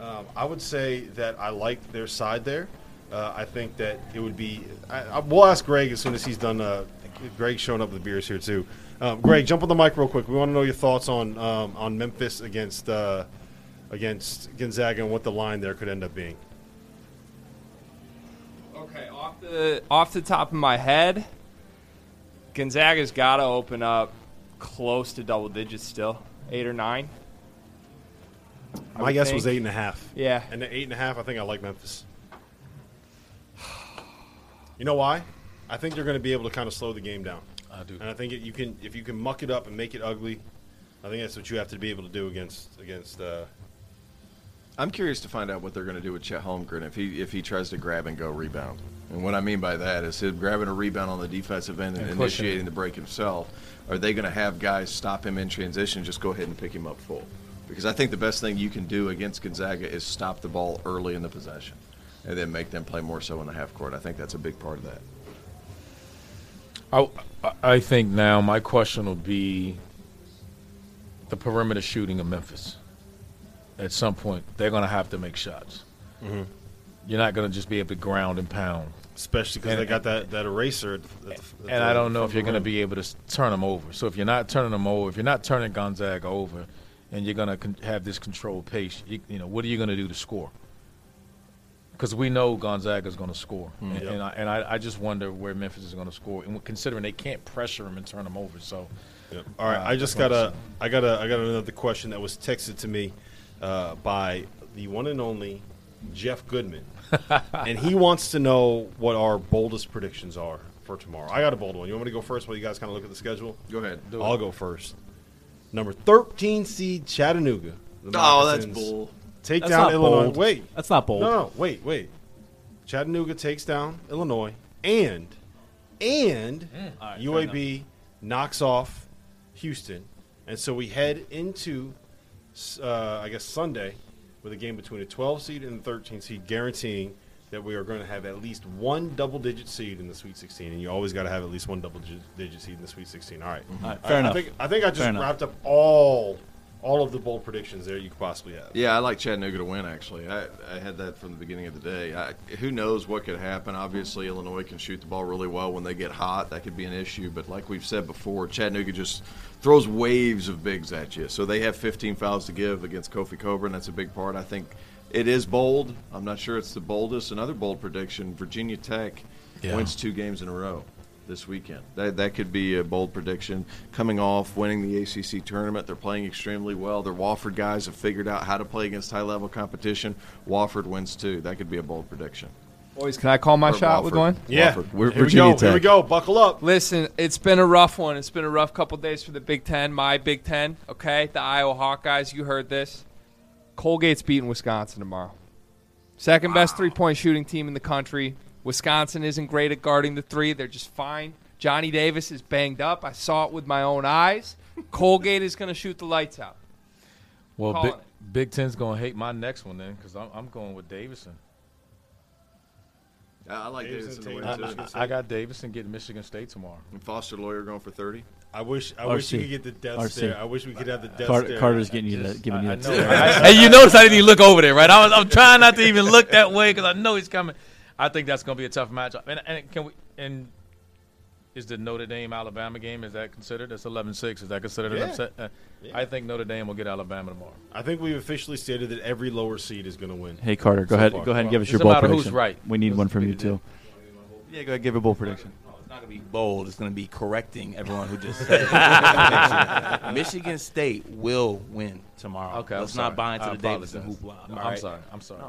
Um, I would say that I like their side there. Uh, I think that it would be. I, I, we'll ask Greg as soon as he's done. Uh, Greg's showing up with the beers here too. Um, Greg, jump on the mic real quick. We want to know your thoughts on um, on Memphis against uh, against Gonzaga and what the line there could end up being.
Okay, off the off the top of my head, Gonzaga's got to open up close to double digits still, eight or nine. I
My
would
guess was eight and a half.
Yeah.
And at eight and a half, I think I like Memphis. You know why? I think they're going to be able to kind of slow the game down.
I do.
And I think it, you can if you can muck it up and make it ugly. I think that's what you have to be able to do against against. Uh,
I'm curious to find out what they're going to do with Chet Holmgren if he if he tries to grab and go rebound. And what I mean by that is him grabbing a rebound on the defensive end and,
And
initiating the break himself. Are they going to have guys stop him in transition? Just go ahead and pick him up full. Because I think the best thing you can do against Gonzaga is stop the ball early in the possession, and then make them play more so in the half court. I think that's a big part of that.
I, I think now my question will be the perimeter shooting of Memphis. At some point, they're going to have to make shots. You're not going to just be able to ground and pound.
especially because they got that, that eraser. At the, at the,
And I don't know if you're going to be able to turn them over. So if you're not turning them over, if you're not turning Gonzaga over, and you're going to con- have this controlled pace, you, you know, what are you going to do to score? Because we know Gonzaga is going to score, and,
Yep.
and, I, and I, I just wonder where Memphis is going to score, and considering they can't pressure them and turn them over. So
All right,
Uh,
I just got a, I got a, I got another question that was texted to me uh, by the one and only Jeff Goodman, and he wants to know what our boldest predictions are for tomorrow. I got a bold one. You want me to go first while you guys kind of look at the schedule?
Go ahead.
I'll go first. Number thirteen seed Chattanooga. The
Oh, that's
Moccasins
bull.
Take
That's
down Illinois.
bold.
Wait,
That's not bold.
no, no, wait, wait. Chattanooga takes down Illinois, and and
All right, fair
UAB knocks off Houston, and so we head into, uh, I guess Sunday, with a game between a 12 seed and a 13 seed, guaranteeing that we are going to have at least one double-digit seed in the Sweet 16, and you always got to have at least one double-digit seed in the Sweet 16. All right,
All right, fair
I,
enough.
think I think I just
Fair enough.
wrapped up all all of the bold predictions there you could possibly have.
Yeah, I like Chattanooga to win. Actually, I, I had that from the beginning of the day. I, who knows what could happen? Obviously, Illinois can shoot the ball really well when they get hot. That could be an issue. But like we've said before, Chattanooga just throws waves of bigs at you. So they have 15 fouls to give against Kofi Cockburn. That's a big part. I think it is bold. I'm not sure it's the boldest. Another bold prediction: Virginia Tech
Yeah.
wins two games in a row this weekend. That that could be a bold prediction. Coming off winning the ACC tournament, they're playing extremely well. Their Wofford guys have figured out how to play against high level competition. Wofford wins too. That could be a bold prediction.
Boys, can I call my
Or
shot with one?
Wofford.
Yeah,
Wofford. We're-
here
we're
we go.
Virginia
Here we go. Buckle up.
Listen, it's been a rough one. It's been a rough couple days for the Big Ten, my Big Ten. Okay, the Iowa Hawkeyes. You heard this. Colgate's beating Wisconsin tomorrow. Second best three point shooting team in the country. Wisconsin isn't great at guarding the three. They're just fine. Johnny Davis is banged up. I saw it with my own eyes. Colgate is going to shoot the lights out.
Well, Big. Big Ten's gonna hate my next one then, because I'm, I'm going with Davidson.
I I like
Davidson
Davidson to win
I,
too.
Michigan
I- I got Davidson getting Michigan State tomorrow.
And Foster Loyer going for 30.
I wish I wish you could get the death
RC.
stare. I wish we could have the death
Car-
stare.
Carter's getting you, the, giving you
I, I
that.
know, hey, you notice I didn't even look over there, right? I was, I'm trying not to even look that way because I know he's coming. I think that's going to be a tough matchup. And, and can we? And is the Notre Dame Alabama game is that considered? That's 11-6. Is that considered
Yeah.
an upset? Uh,
Yeah.
I think Notre Dame will get Alabama tomorrow.
I think we've officially stated that every lower seed is going to win.
Hey Carter, go
So
ahead.
far.
Go ahead and give us
It's
your
a
bold
matter who's right.
We need
That's
one from you too. Yeah, go ahead. Give a bold prediction.
It's not going to be bold. It's going to be correcting everyone who just said. Michigan State will win tomorrow.
Okay, I'm
Let's
sorry.
not buy into
I
the Davidson
apologize.
hoopla.
No,
all
I'm
right?
sorry. I'm sorry.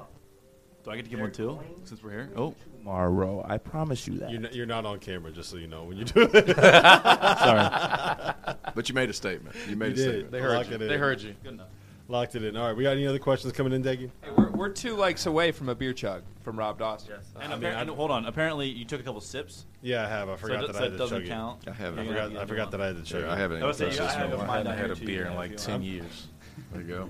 Do I get to give one too? Since we're here. Oh,
Tomorrow, I promise you that.
You're not, you're not on camera, just so you know when you do it.
sorry.
But you made a statement. You made
You
a
did.
statement.
They heard
Lock
you.
it in.
They heard you. Good enough.
Locked it in. All right, we got any other questions coming in, Deggy?
Hey, we're, we're two likes away from a beer chug from Rob Dauster.
Uh, and,
I mean,
appar-
I-
and hold on. Apparently, you took a couple sips.
Yeah, I have. I forgot
so
that
that,
I had
that
to
doesn't
chug it.
count.
I haven't.
I
Yeah,
forgot.
yeah,
I forgot that I had to chug
Yeah,
it.
I haven't
I was
even
saying, I have mine
I haven't had
here
a
too.
beer
Yeah,
in like
you
ten
want.
years.
There you go.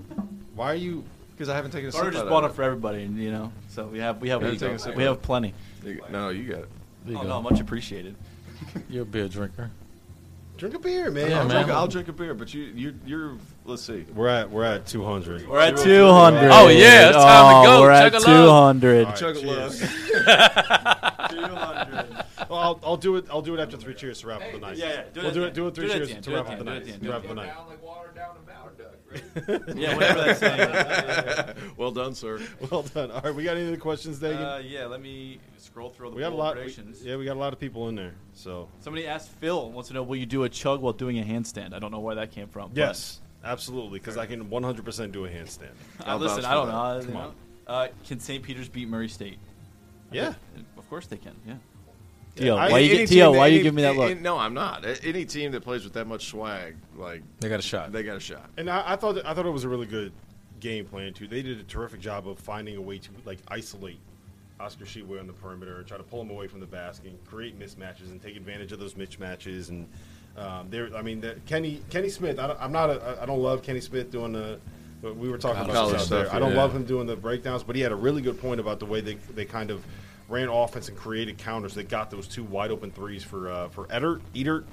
Why are you?
Because I haven't taken a sip
Carter just bought
of
it for everybody, and you know, so we have we have we,
take a sip
we have plenty.
You- No, no, you got it.
You
Oh
go.
no, much appreciated.
You're a beer drinker.
Drink a beer, man.
Yeah,
I'll,
man.
drink, I'll drink a beer, but you, you, you're. Let's see.
We're at we're at 200.
We're at 200.
Oh, yeah, it's time to
Oh,
go.
We're
Chug
at 200.
All right,
Chug a
cheers. Well, I'll, I'll do it. I'll do it after three cheers to wrap up the night.
Yeah, yeah, do it
we'll do it. Do it three
Do
cheers to wrap up the
the
night.
do it at
To
the
wrap up the night.
like water down a mountain duck,
Yeah, whatever that's saying.
Well done, sir.
Well done. All right, we got any other questions, Dagan?
Uh, yeah, let me scroll through all the
we got a
bold
lot. we-
predictions.
yeah, we got a lot of people in there. So
Somebody asked Phil wants to know will you do a chug while doing a handstand? I don't know where that came from. but-
yes, absolutely, because I can 100% do a handstand.
Uh,
I'll
listen, I don't
that.
know.
Come on.
Uh, can St. Peter's beat Murray State?
Yeah.
Of course they can. Yeah.
Yeah,
T.O,
I-
why you
Any
get
team
T.O?
that-
Why you
any-
give me that look?
any- No, I'm not. A- Any team that plays with that much swag, like
They got a shot.
they got a shot.
And I, I thought that, I thought it was a really good game plan too. They did a terrific job of finding a way to like isolate Oscar Tshiebwe on the perimeter and try to pull him away from the basket, and create mismatches, and take advantage of those mismatches. And um, there, I mean, the, Kenny Kenny Smith. I don't, I'm not. A, I don't love Kenny Smith doing the. But we were talking about
College
this out
stuff,
there. I don't
yeah.
love him doing the breakdowns, but he had a really good point about the way they they kind of ran offense and created counters that got those two wide open threes for uh, for Edert, Edert,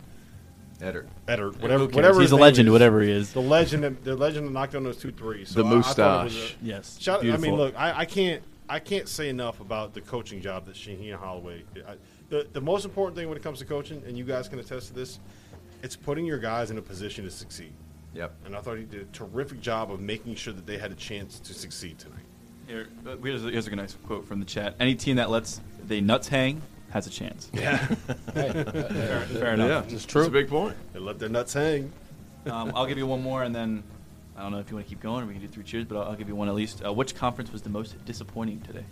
Edder.
Edert, whatever, whatever.
He's a legend,
is.
whatever he is.
The legend, that- the legend that knocked on those two threes. So
The
I- I thought it was
moustache.
a-
Yes.
Shout, I mean, look, I, I can't, I can't say enough about the coaching job that Shaheen Holloway. I, the the most important thing when it comes to coaching, and you guys can attest to this, it's putting your guys in a position to succeed.
Yep.
And I thought he did a terrific job of making sure that they had a chance to succeed tonight.
Here, uh, here's, a, here's a nice quote from the chat. Any team that lets the nuts hang has a chance.
Yeah,
Fair, fair enough.
Yeah, it's true. It's a big point.
they let their nuts hang.
Um, I'll give you one more, and then I don't know if you want to keep going or we can do three cheers, but I'll, I'll give you one at least. Uh, which conference was the most disappointing today?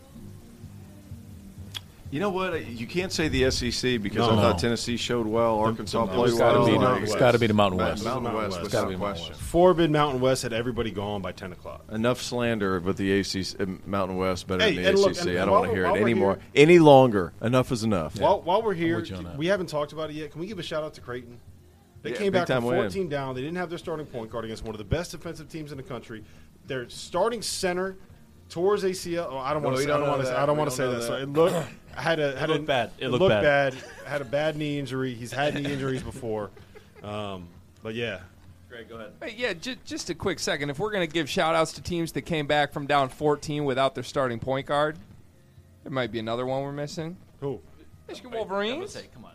You know what? You can't say the SEC because
No.
I thought Tennessee showed well, Arkansas
the-
played
it's gotta
well.
be the-
like-
it's
gotta be the Mountain West.
Mountain
Mountain
West,
West.
without
Gotta be Mountain
question.
Forbid Mountain West had everybody gone by ten o'clock.
Enough slander with the ACC, uh, Mountain West better
Hey,
than the
and look,
ACC.
and
I don't want to hear it anymore,
here-
any longer. Enough is enough.
While, while we're here,
with you on that.
we haven't talked about it yet. Can we give a shout out to Creighton? They
Yeah,
came back from
time win.
14 down. They didn't have their starting point guard against one of the best defensive teams in the country. Their starting center towards ACL. Oh, I don't
No,
want to. I
don't
don't want to. I don't want to say
don't
that.
know
So it looked had a had
looked
a,
bad. It
It,
looked
looked
bad.
bad. Had a bad knee injury. He's had knee injuries before. Um, but yeah,
Greg, go ahead.
Hey, yeah, j- just a quick second. If we're going to give shout outs to teams that came back from down 14 without their starting point guard, there might be another one we're missing.
who
Michigan
Let's
Wolverines.
say, come on.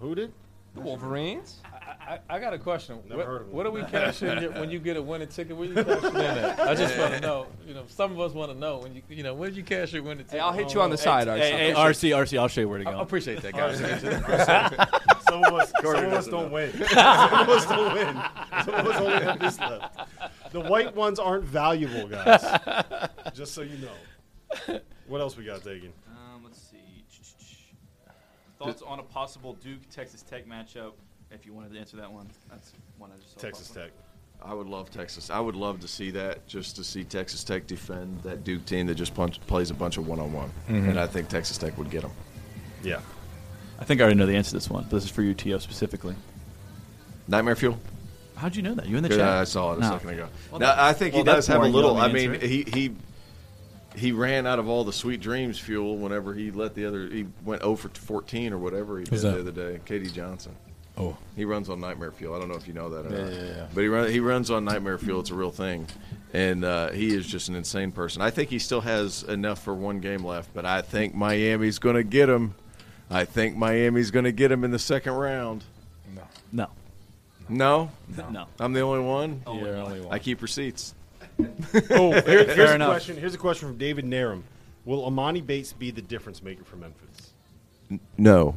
who did?
The Wolverines.
I, I, I got a question.
Never
what,
heard of
what do we cash in your- when you get a winning ticket? Where you cash in at? I just want to know. You know, some of us want to know when you, you know, where did you cash your winning ticket?
Hey, I'll hit you on the
know.
side, RC.
Hey, hey, RC, RC, I'll show you where to go.
I appreciate that, guys.
Some of us, some of us don't win. some of us don't win. Some of us only have this left. The white ones aren't valuable, guys. Just so you know. What else we got, Dagan?
Um, let's see. Thoughts on a possible Duke Texas Tech matchup? If you wanted to answer that one, that's one I just saw.
Texas
pop up.
Tech.
I would love Texas. I would love to see that, just to see Texas Tech defend that Duke team that just punch, plays a bunch of one-on-one,
Mhm.
and I think Texas Tech would get them.
Yeah.
I think I already know the answer to this one, but this is for you, To specifically.
Nightmare Fuel.
How'd you know that? You in the
Yeah,
chat?
I saw it a
No.
second ago.
Well,
now,
that-
I think
well,
he does
that's
have a
boring.
Little.
know
I
the
mean,
answer.
he he he ran out of all the sweet dreams fuel whenever he let the other. He went over to 14 or whatever he
Who's
did
that?
the other day. KD Johnson.
Oh.
He runs on Nightmare Fuel. I don't know if you know that or
Yeah,
not.
yeah, yeah.
But he run, he runs on Nightmare Fuel. It's a real thing, and uh, he is just an insane person. I think he still has enough for one game left, but I think Miami's going to get him. I think Miami's going to get him in the second round.
No.
No.
No?
No.
I'm the only one?
You're the only one.
I keep receipts.
Oh, here- here's
Fair
a
enough.
question. Here's a question from David Narum. Will Emoni Bates be the difference maker for Memphis?
No.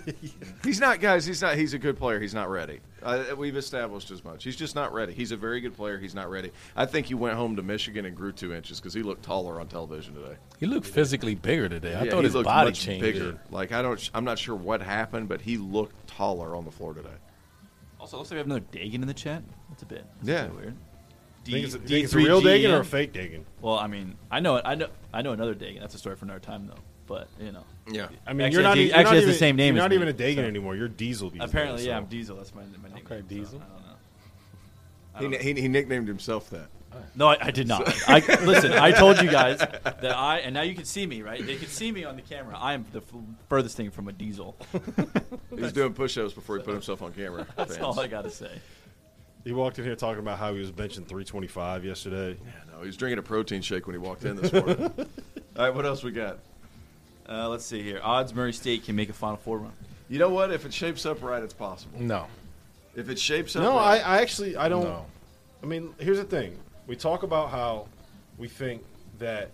he's not, guys. He's not. He's a good player. He's not ready. Uh, we've established as much. He's just not ready. He's a very good player. He's not ready. I think he went home to Michigan and grew two inches because he looked taller on television today.
He looked physically bigger today. I
Yeah,
thought
he
his
looked
body
much
changed.
bigger. Like I don't. I'm not sure what happened, but he looked taller on the floor today.
Also, looks like we have another Dagan in the chat. That's a bit. That's
Yeah.
a bit weird.
Think it's- think it's a real Dagan or a fake Dagan?
Well, I mean, I know, it. I know, I know another Dagan. That's a story for another time, though. But you know,
Yeah.
I mean,
Actually,
you're not,
he
you're
actually
not
has
even
the same name.
You're
as
not even
me,
a Dagan
so.
anymore. You're Diesel these
Apparently,
days,
yeah. I'm Diesel. That's my my name.
Okay, Diesel.
I don't know. I
He,
don't know.
he, he nicknamed himself that.
No, I, I did not. I, listen, I told you guys that I, and now you can see me, right? They can see me on the camera. I am the f- furthest thing from a diesel.
He was doing push-ups before he put himself on camera.
That's
fans.
all I got to say.
He walked in here talking about how he was benching 325 yesterday.
Yeah, no, he was drinking a protein shake when he walked in this morning. All right, what else we got?
Uh, let's see here. Odds Murray State can make a Final Four run.
You know what? If it shapes up right, it's possible.
No.
If it shapes up
No, I,
right,
I actually I don't.
No.
I mean, here's the thing. We talk about how we think that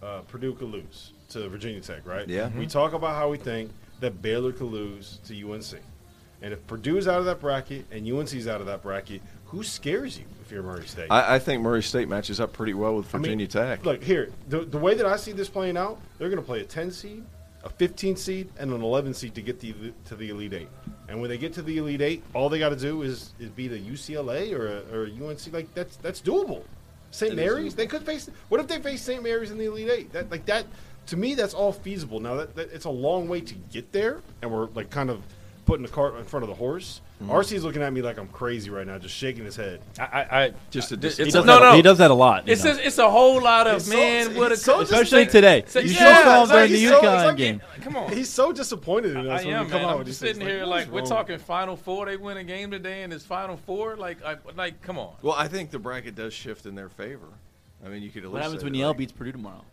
uh, Purdue could lose to Virginia Tech, right?
Yeah.
We talk about how we think that Baylor could lose to UNC. And if Purdue's out of that bracket and UNC's out of that bracket, who scares you if you're Murray State?
I, I think Murray State matches up pretty well with
I mean,
Virginia Tech.
Look here, the, the way that I see this playing out, they're going to play a 10 seed, a 15 seed, and an 11 seed to get the, to the Elite Eight. And when they get to the Elite Eight, all they got to do is, is beat a UCLA or a, or a UNC. Like that's that's doable. St. Mary's, they could face. What if they face St. Mary's in the Elite Eight? That like that to me, that's all feasible. Now that, that it's a long way to get there, and we're like kind of putting the cart in front of the horse.
Mm-hmm.
RC's looking at me like I'm crazy right now, just shaking his head.
I, I, I
Just a
it's
distance.
He
a-
does,
no,
that,
no.
he does that a lot.
It's
know.
a, it's a whole lot of
He's so-
man. what a
he's so
Especially
distinct.
today.
So-
you
yeah,
should saw him
it's
during
like
the
he's so- like-
game.
Come on.
He's so disappointed in us
I
when
am,
come
man.
out
I'm just sitting
things.
here
what
like we're talking Final Four. They win a game today, and it's Final Four. Like, I, like, come on.
well, I think the bracket does shift in their favor. I mean, you could at
What happens when Yale beats Purdue tomorrow?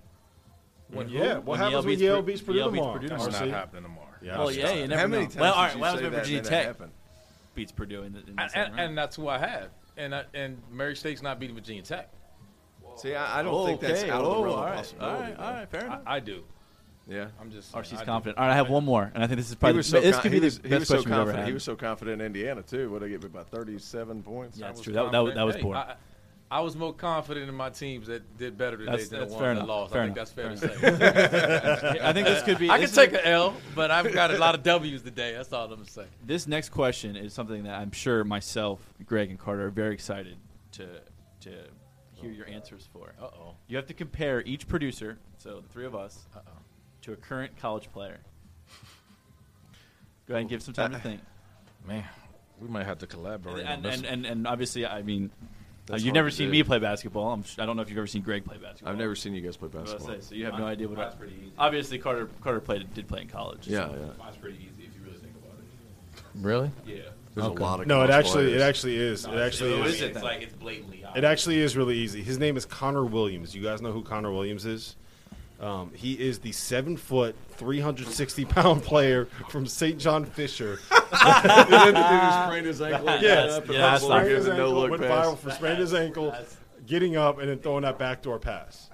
When
Yeah, what
When
happens
Yale
when Yale beats Purdue
Yale beats
tomorrow?
Purdue
That's
tomorrow.
RC?
not happening tomorrow.
Yeah,
Well, yeah, you never
How
know.
many times
well, all
did
right.
you
What happens
say
when
that and
Virginia
then that
Tech
happened?
beats Purdue in the, in the
And,
second
and,
round?
and that's who I have. And I, and Mary State's not beating Virginia Tech.
See, I, I don't
Oh,
think that's
okay.
out of the
Oh,
realm
all
of
right.
possibility.
All right, all right, fair
I,
enough.
I do.
Yeah.
I'm just.
RC's
I do.
confident. All right, I have one more, and I think this is
He
probably
was so
this
con-
could be
he
the
was, he
best
was so
question we've ever
confident.
had.
He was so confident in Indiana too. What did he get about thirty-seven points?
Yeah, that's true. That- that was- that was
confident.
poor.
I, I was more confident in my teams that did better today
That's-
than
that's
the ones that lost.
Fair
I think
enough.
that's fair
Fair
to say.
I think this could be.
I can take an L, but I've got a lot of W's today. That's all I'm gonna say.
This next question is something that I'm sure myself, Greg, and Carter are very excited to to hear your answers for.
Uh oh.
You have to compare each producer, so the three of us,
Uh oh.
to a current college player. Go ahead and give some time to think.
Man, we might have to collaborate on
And
this.
and, and, and obviously, I mean, uh, you've never seen
do.
me play basketball. I'm, I don't know if you've ever seen Greg play basketball.
I've never seen you guys play basketball.
gonna say, so you have no idea what.
Mine's
I,
pretty easy.
obviously, Carter Carter played did play in college.
Yeah,
so-
yeah.
Mine's pretty easy if you really think about it.
really?
Yeah.
There's
Okay.
a lot of
No, it actually
players.
it actually is. It actually
It's-
is.
it
It's like it's blatantly Obvious.
It actually is really easy. His name is Connor Williams. You guys know who Connor Williams is? Um, he is the seven foot, 360 pound player from St. John Fisher.
The dude who sprained his ankle?
Yes.
Got up and
Yeah, that's not
Sprained his
a no look
went
pass.
viral for sprained his ankle, getting up and then throwing that backdoor pass.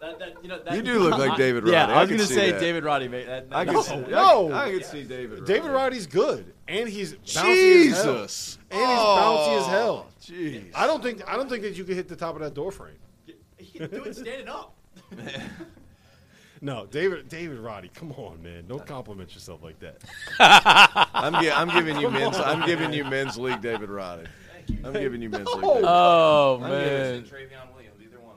That, that, you, know, that,
You do look like David Roddy.
Yeah, I was gonna say
that.
David Roddy. Mate. That,
I
that-
could see,
No.
I, I could see David. Roddy.
David Roddy's good, and he's bouncy as hell.
Jesus.
And he's bouncy as hell.
Jeez.
I don't think I don't think that you could hit the top of that door frame.
He can do it standing up.
No, David David Roddy, come on, man. Don't compliment yourself like that.
I'm, gi- I'm giving you men's. I'm giving you men's league, David Roddy. I'm giving you men's league. David.
Oh
I'm
man.
giving-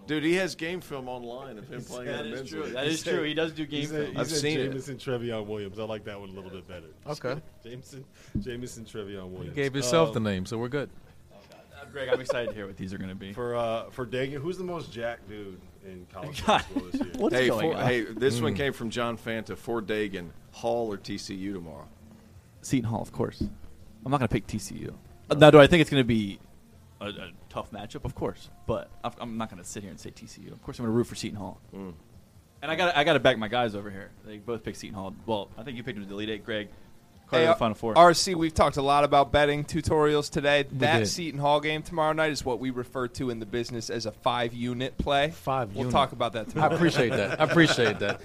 Dude, he has game film online of him playing in
That
the
is
men's
true.
league.
That is true. He does do
He
game
said,
film.
he
I've
said
seen it.
Jameson Trevion Williams. I like that one a little bit better.
Okay.
Jameson Jameson Trevion
He
Williams.
gave himself
Um,
the name, so we're good.
Uh, Greg, I'm excited to hear what these are going to be.
For uh for Dagan, who's the most jack dude in college basketball this year?
What's
Hey,
going
for,
on?
hey, this one came from John Fanta. For Dagan, Hall or TCU tomorrow?
Seton Hall, of course. I'm not going to pick TCU. Uh, Now, do I think it's going to be a, a tough matchup? Of course, but I'm- I'm not going to sit here and say TCU. Of course, I'm going to root for Seton Hall.
Mm.
And I got I got to back my guys over here. They both picked Seton Hall. Well, I think you picked them to the Elite Eight, Greg. Carter
Hey,
the Final Four.
RC, we've talked a lot about betting tutorials today. that
did.
Seton Hall game tomorrow night is what we refer to in the business as a five unit play.
Five
We'll
unit.
talk about that tomorrow.
I appreciate that. I appreciate that.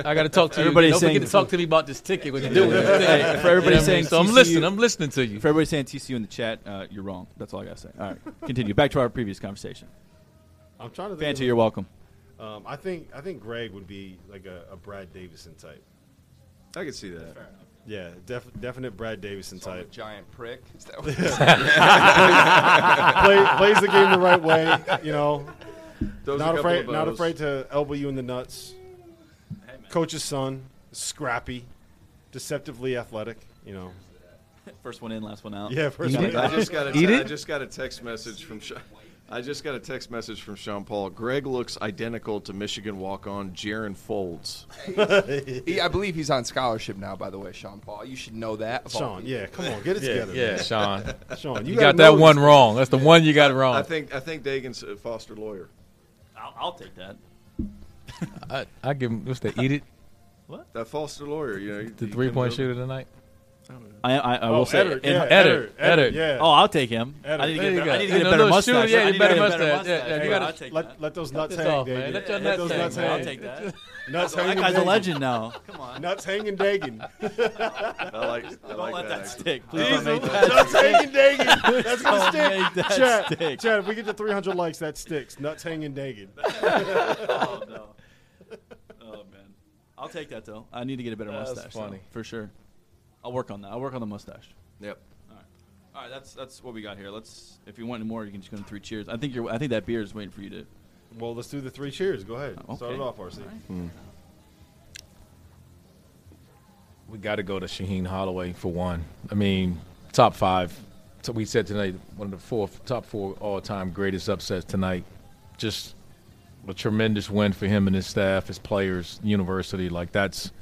I got to talk to
everybody.
you. Don't
saying
forget to talk to me about this ticket when you're doing it.
Hey, for everybody saying
so I'm listening. I'm listening to you.
For everybody saying TCU in the chat, uh, you're wrong. That's all I got to say. All right, continue. Back to our previous conversation.
I'm trying to think.
Fanta, you're welcome.
Um, I think I think Greg would be like a, a Brad Davison type.
I could see that.
Yeah, def, definite Brad Davison
Call him a
type.
giant prick. Is that what
Play, plays the game the right way. You know,
Those
not afraid not afraid to elbow you in the nuts. Coach's son, scrappy, deceptively athletic. You know.
First one in, last one out.
Yeah, first
Eat
one.
it.
I just got a te- I just got a text message from. Sha- I just got a text message from Sean Paul. Greg looks identical to Michigan walk-on Jaron Faulds.
he, I believe he's on scholarship now, by the way, Sean Paul. You should know that. of all
Sean,
people.
yeah, come on, get it together.
yeah,
man.
Sean.
Sean,
You,
you,
got
gotta
that
know
one wrong. That's the one you got wrong.
I think I think Dagan's a Foster Loyer.
I'll, I'll take that.
I, I give him. What's that? Eat it. What?
That Foster Loyer, you know, you-
The
you
three point
couldn't-
shooter tonight.
I, I, I
Oh,
will say.
Edert,
in-
yeah,
Edert,
Edert,
Edert.
yeah.
Oh, I'll take him.
Edert.
I need to get, better. I need to
Hey,
get a better
no,
mustache.
shoot, yeah, you better
get
mustache. Yeah,
mustache.
yeah, you gotta-
I'll take
let,
that.
let those nuts hang,
off, man.
Dagan.
Let your
Let
nuts
those
hang,
nuts
man.
I'll take that.
Nuts hanging.
That guy's a legend now. Come on.
Nuts hanging Dagan.
I like. I
Don't let
that.
that stick. Please don't make
Nuts hanging Dagan. That's gonna stick.
make that
Chad. Chad, if we get to 300 likes, that sticks. Nuts hanging Dagan.
oh no. Oh man. I'll take that though. I need to get a better mustache. though,
funny.
for sure. I'll work on that. I'll work on the mustache.
Yep.
All right, Alright, that's that's what we got here. Let's. If you want any more, you can just go to three cheers. I think you're. I think that beer is waiting for you to.
Well, let's do the three cheers. Go ahead.
Okay.
Start it off, RC.
All right. Hmm.
We got to go to Shaheen Holloway for one. I mean, top five. So we said tonight, one of the four top four all-time greatest upsets tonight. Just a tremendous win for him and his staff, his players, university. Like that's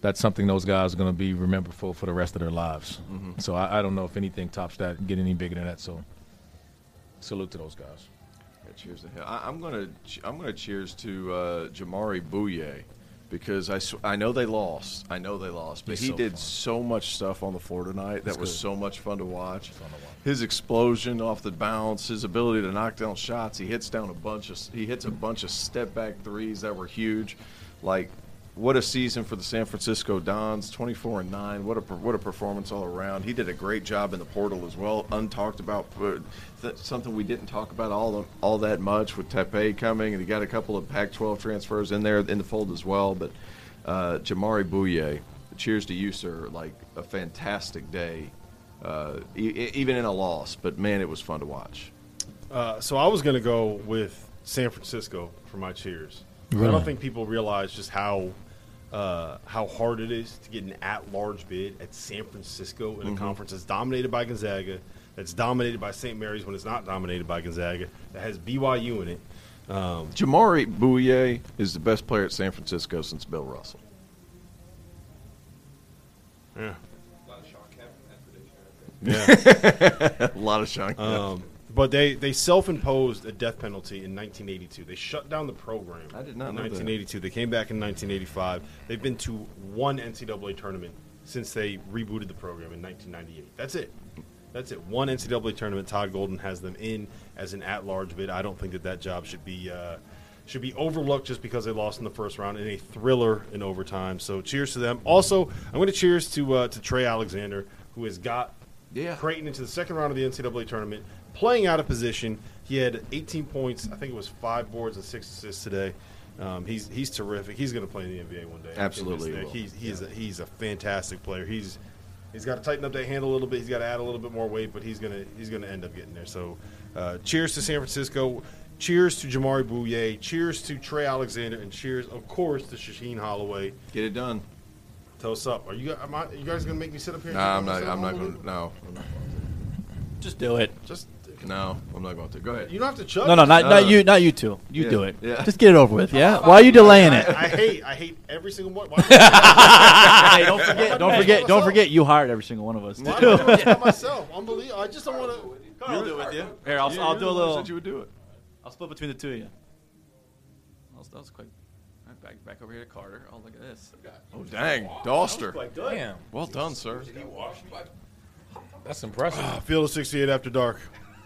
that's something those guys are going to be remembered for for the rest of their lives. So I, I don't know if anything tops that, and get any bigger than that. So salute to those guys.
Yeah, cheers to him. I, I'm gonna I'm gonna cheers to uh, Jamaree Bouyea because I, sw- I know they lost. I know they lost, but
He's
he
so
did
fun.
so much stuff on the floor tonight that was
good.
so much fun to watch.
Fun to watch.
His explosion off the bounce, his ability to knock down shots. He hits down a bunch of he hits a bunch of step back threes that were huge. Like what a season for the San Francisco Dons, 24 and 9. What a what a performance all around. He did a great job in the portal as well. Untalked about th- something we didn't talk about all the, all that much with Tepe coming and he got a couple of Pac-12 transfers in there in the fold as well, but uh, Jamaree Bouyea, cheers to you, sir. Like a fantastic day, uh, e- even in a loss. But man, it was fun to watch.
Uh, so I was going to go with San Francisco for my cheers. I don't think people realize just how uh, how hard it is to get an at-large bid at San Francisco in a conference that's dominated by Gonzaga, that's dominated by St. Mary's when it's not dominated by Gonzaga, that has BYU in it. Um,
Jamaree Bouyea is the best player at San Francisco since Bill Russell.
yeah.
A lot of Shawn Kemp in that prediction, I think.
Yeah.
a lot of Shawn.
Um, but they, they self-imposed a death penalty in 1982. They shut down the program.
I did not
in
know that.
1982. They came back in 1985. They've been to one NCAA tournament since they rebooted the program in 1998. That's it. That's it. One NCAA tournament. Todd Golden has them in as an at-large bid. I don't think that that job should be uh, should be overlooked just because they lost in the first round in a thriller in overtime. So cheers to them. Also, I'm going to cheers to uh, to Trey Alexander, who has got
Yeah.
Creighton into the second round of the NCAA tournament, playing out of position. He had 18 points. I think it was five boards and six assists today. Um, he's he's terrific. He's going to play in the NBA one day.
Absolutely
miss that.
will.
He's he's a, he's a fantastic player. He's he's got to tighten up that handle a little bit. He's got to add a little bit more weight, but he's gonna he's gonna end up getting there. So, uh, cheers to San Francisco. Cheers to Jamaree Bouyea. Cheers to Trey Alexander, and cheers, of course, to Shaheen Holloway.
Get it done.
Tell us up. Are you am I, you guys gonna make me sit up here?
Nah, I'm not. I'm not gonna, No, I'm not
Just do it.
Just
no, I'm not going to. Go ahead.
you don't have to chug.
No, no, not,
Uh,
not you, not you two. You
yeah,
do it.
yeah.
Just get it over with. Yeah. Why are you delaying it?
I, I hate I hate every single one. Why,
hey, don't forget. Don't forget. Don't forget. You hired every single one of us.
why
too.
am I doing this by myself? Unbelievable. I just don't want to.
I'll do it with you. Here, I'll,
You-
I'll do
the
a little.
Said you would do it.
I'll split between the two of you. That was, that was quick. All right, back, back over here to Carter. Oh, look at this.
Oh dang, Dauster.
Damn,
Well done, sir.
that's impressive.
Field of 68 after dark.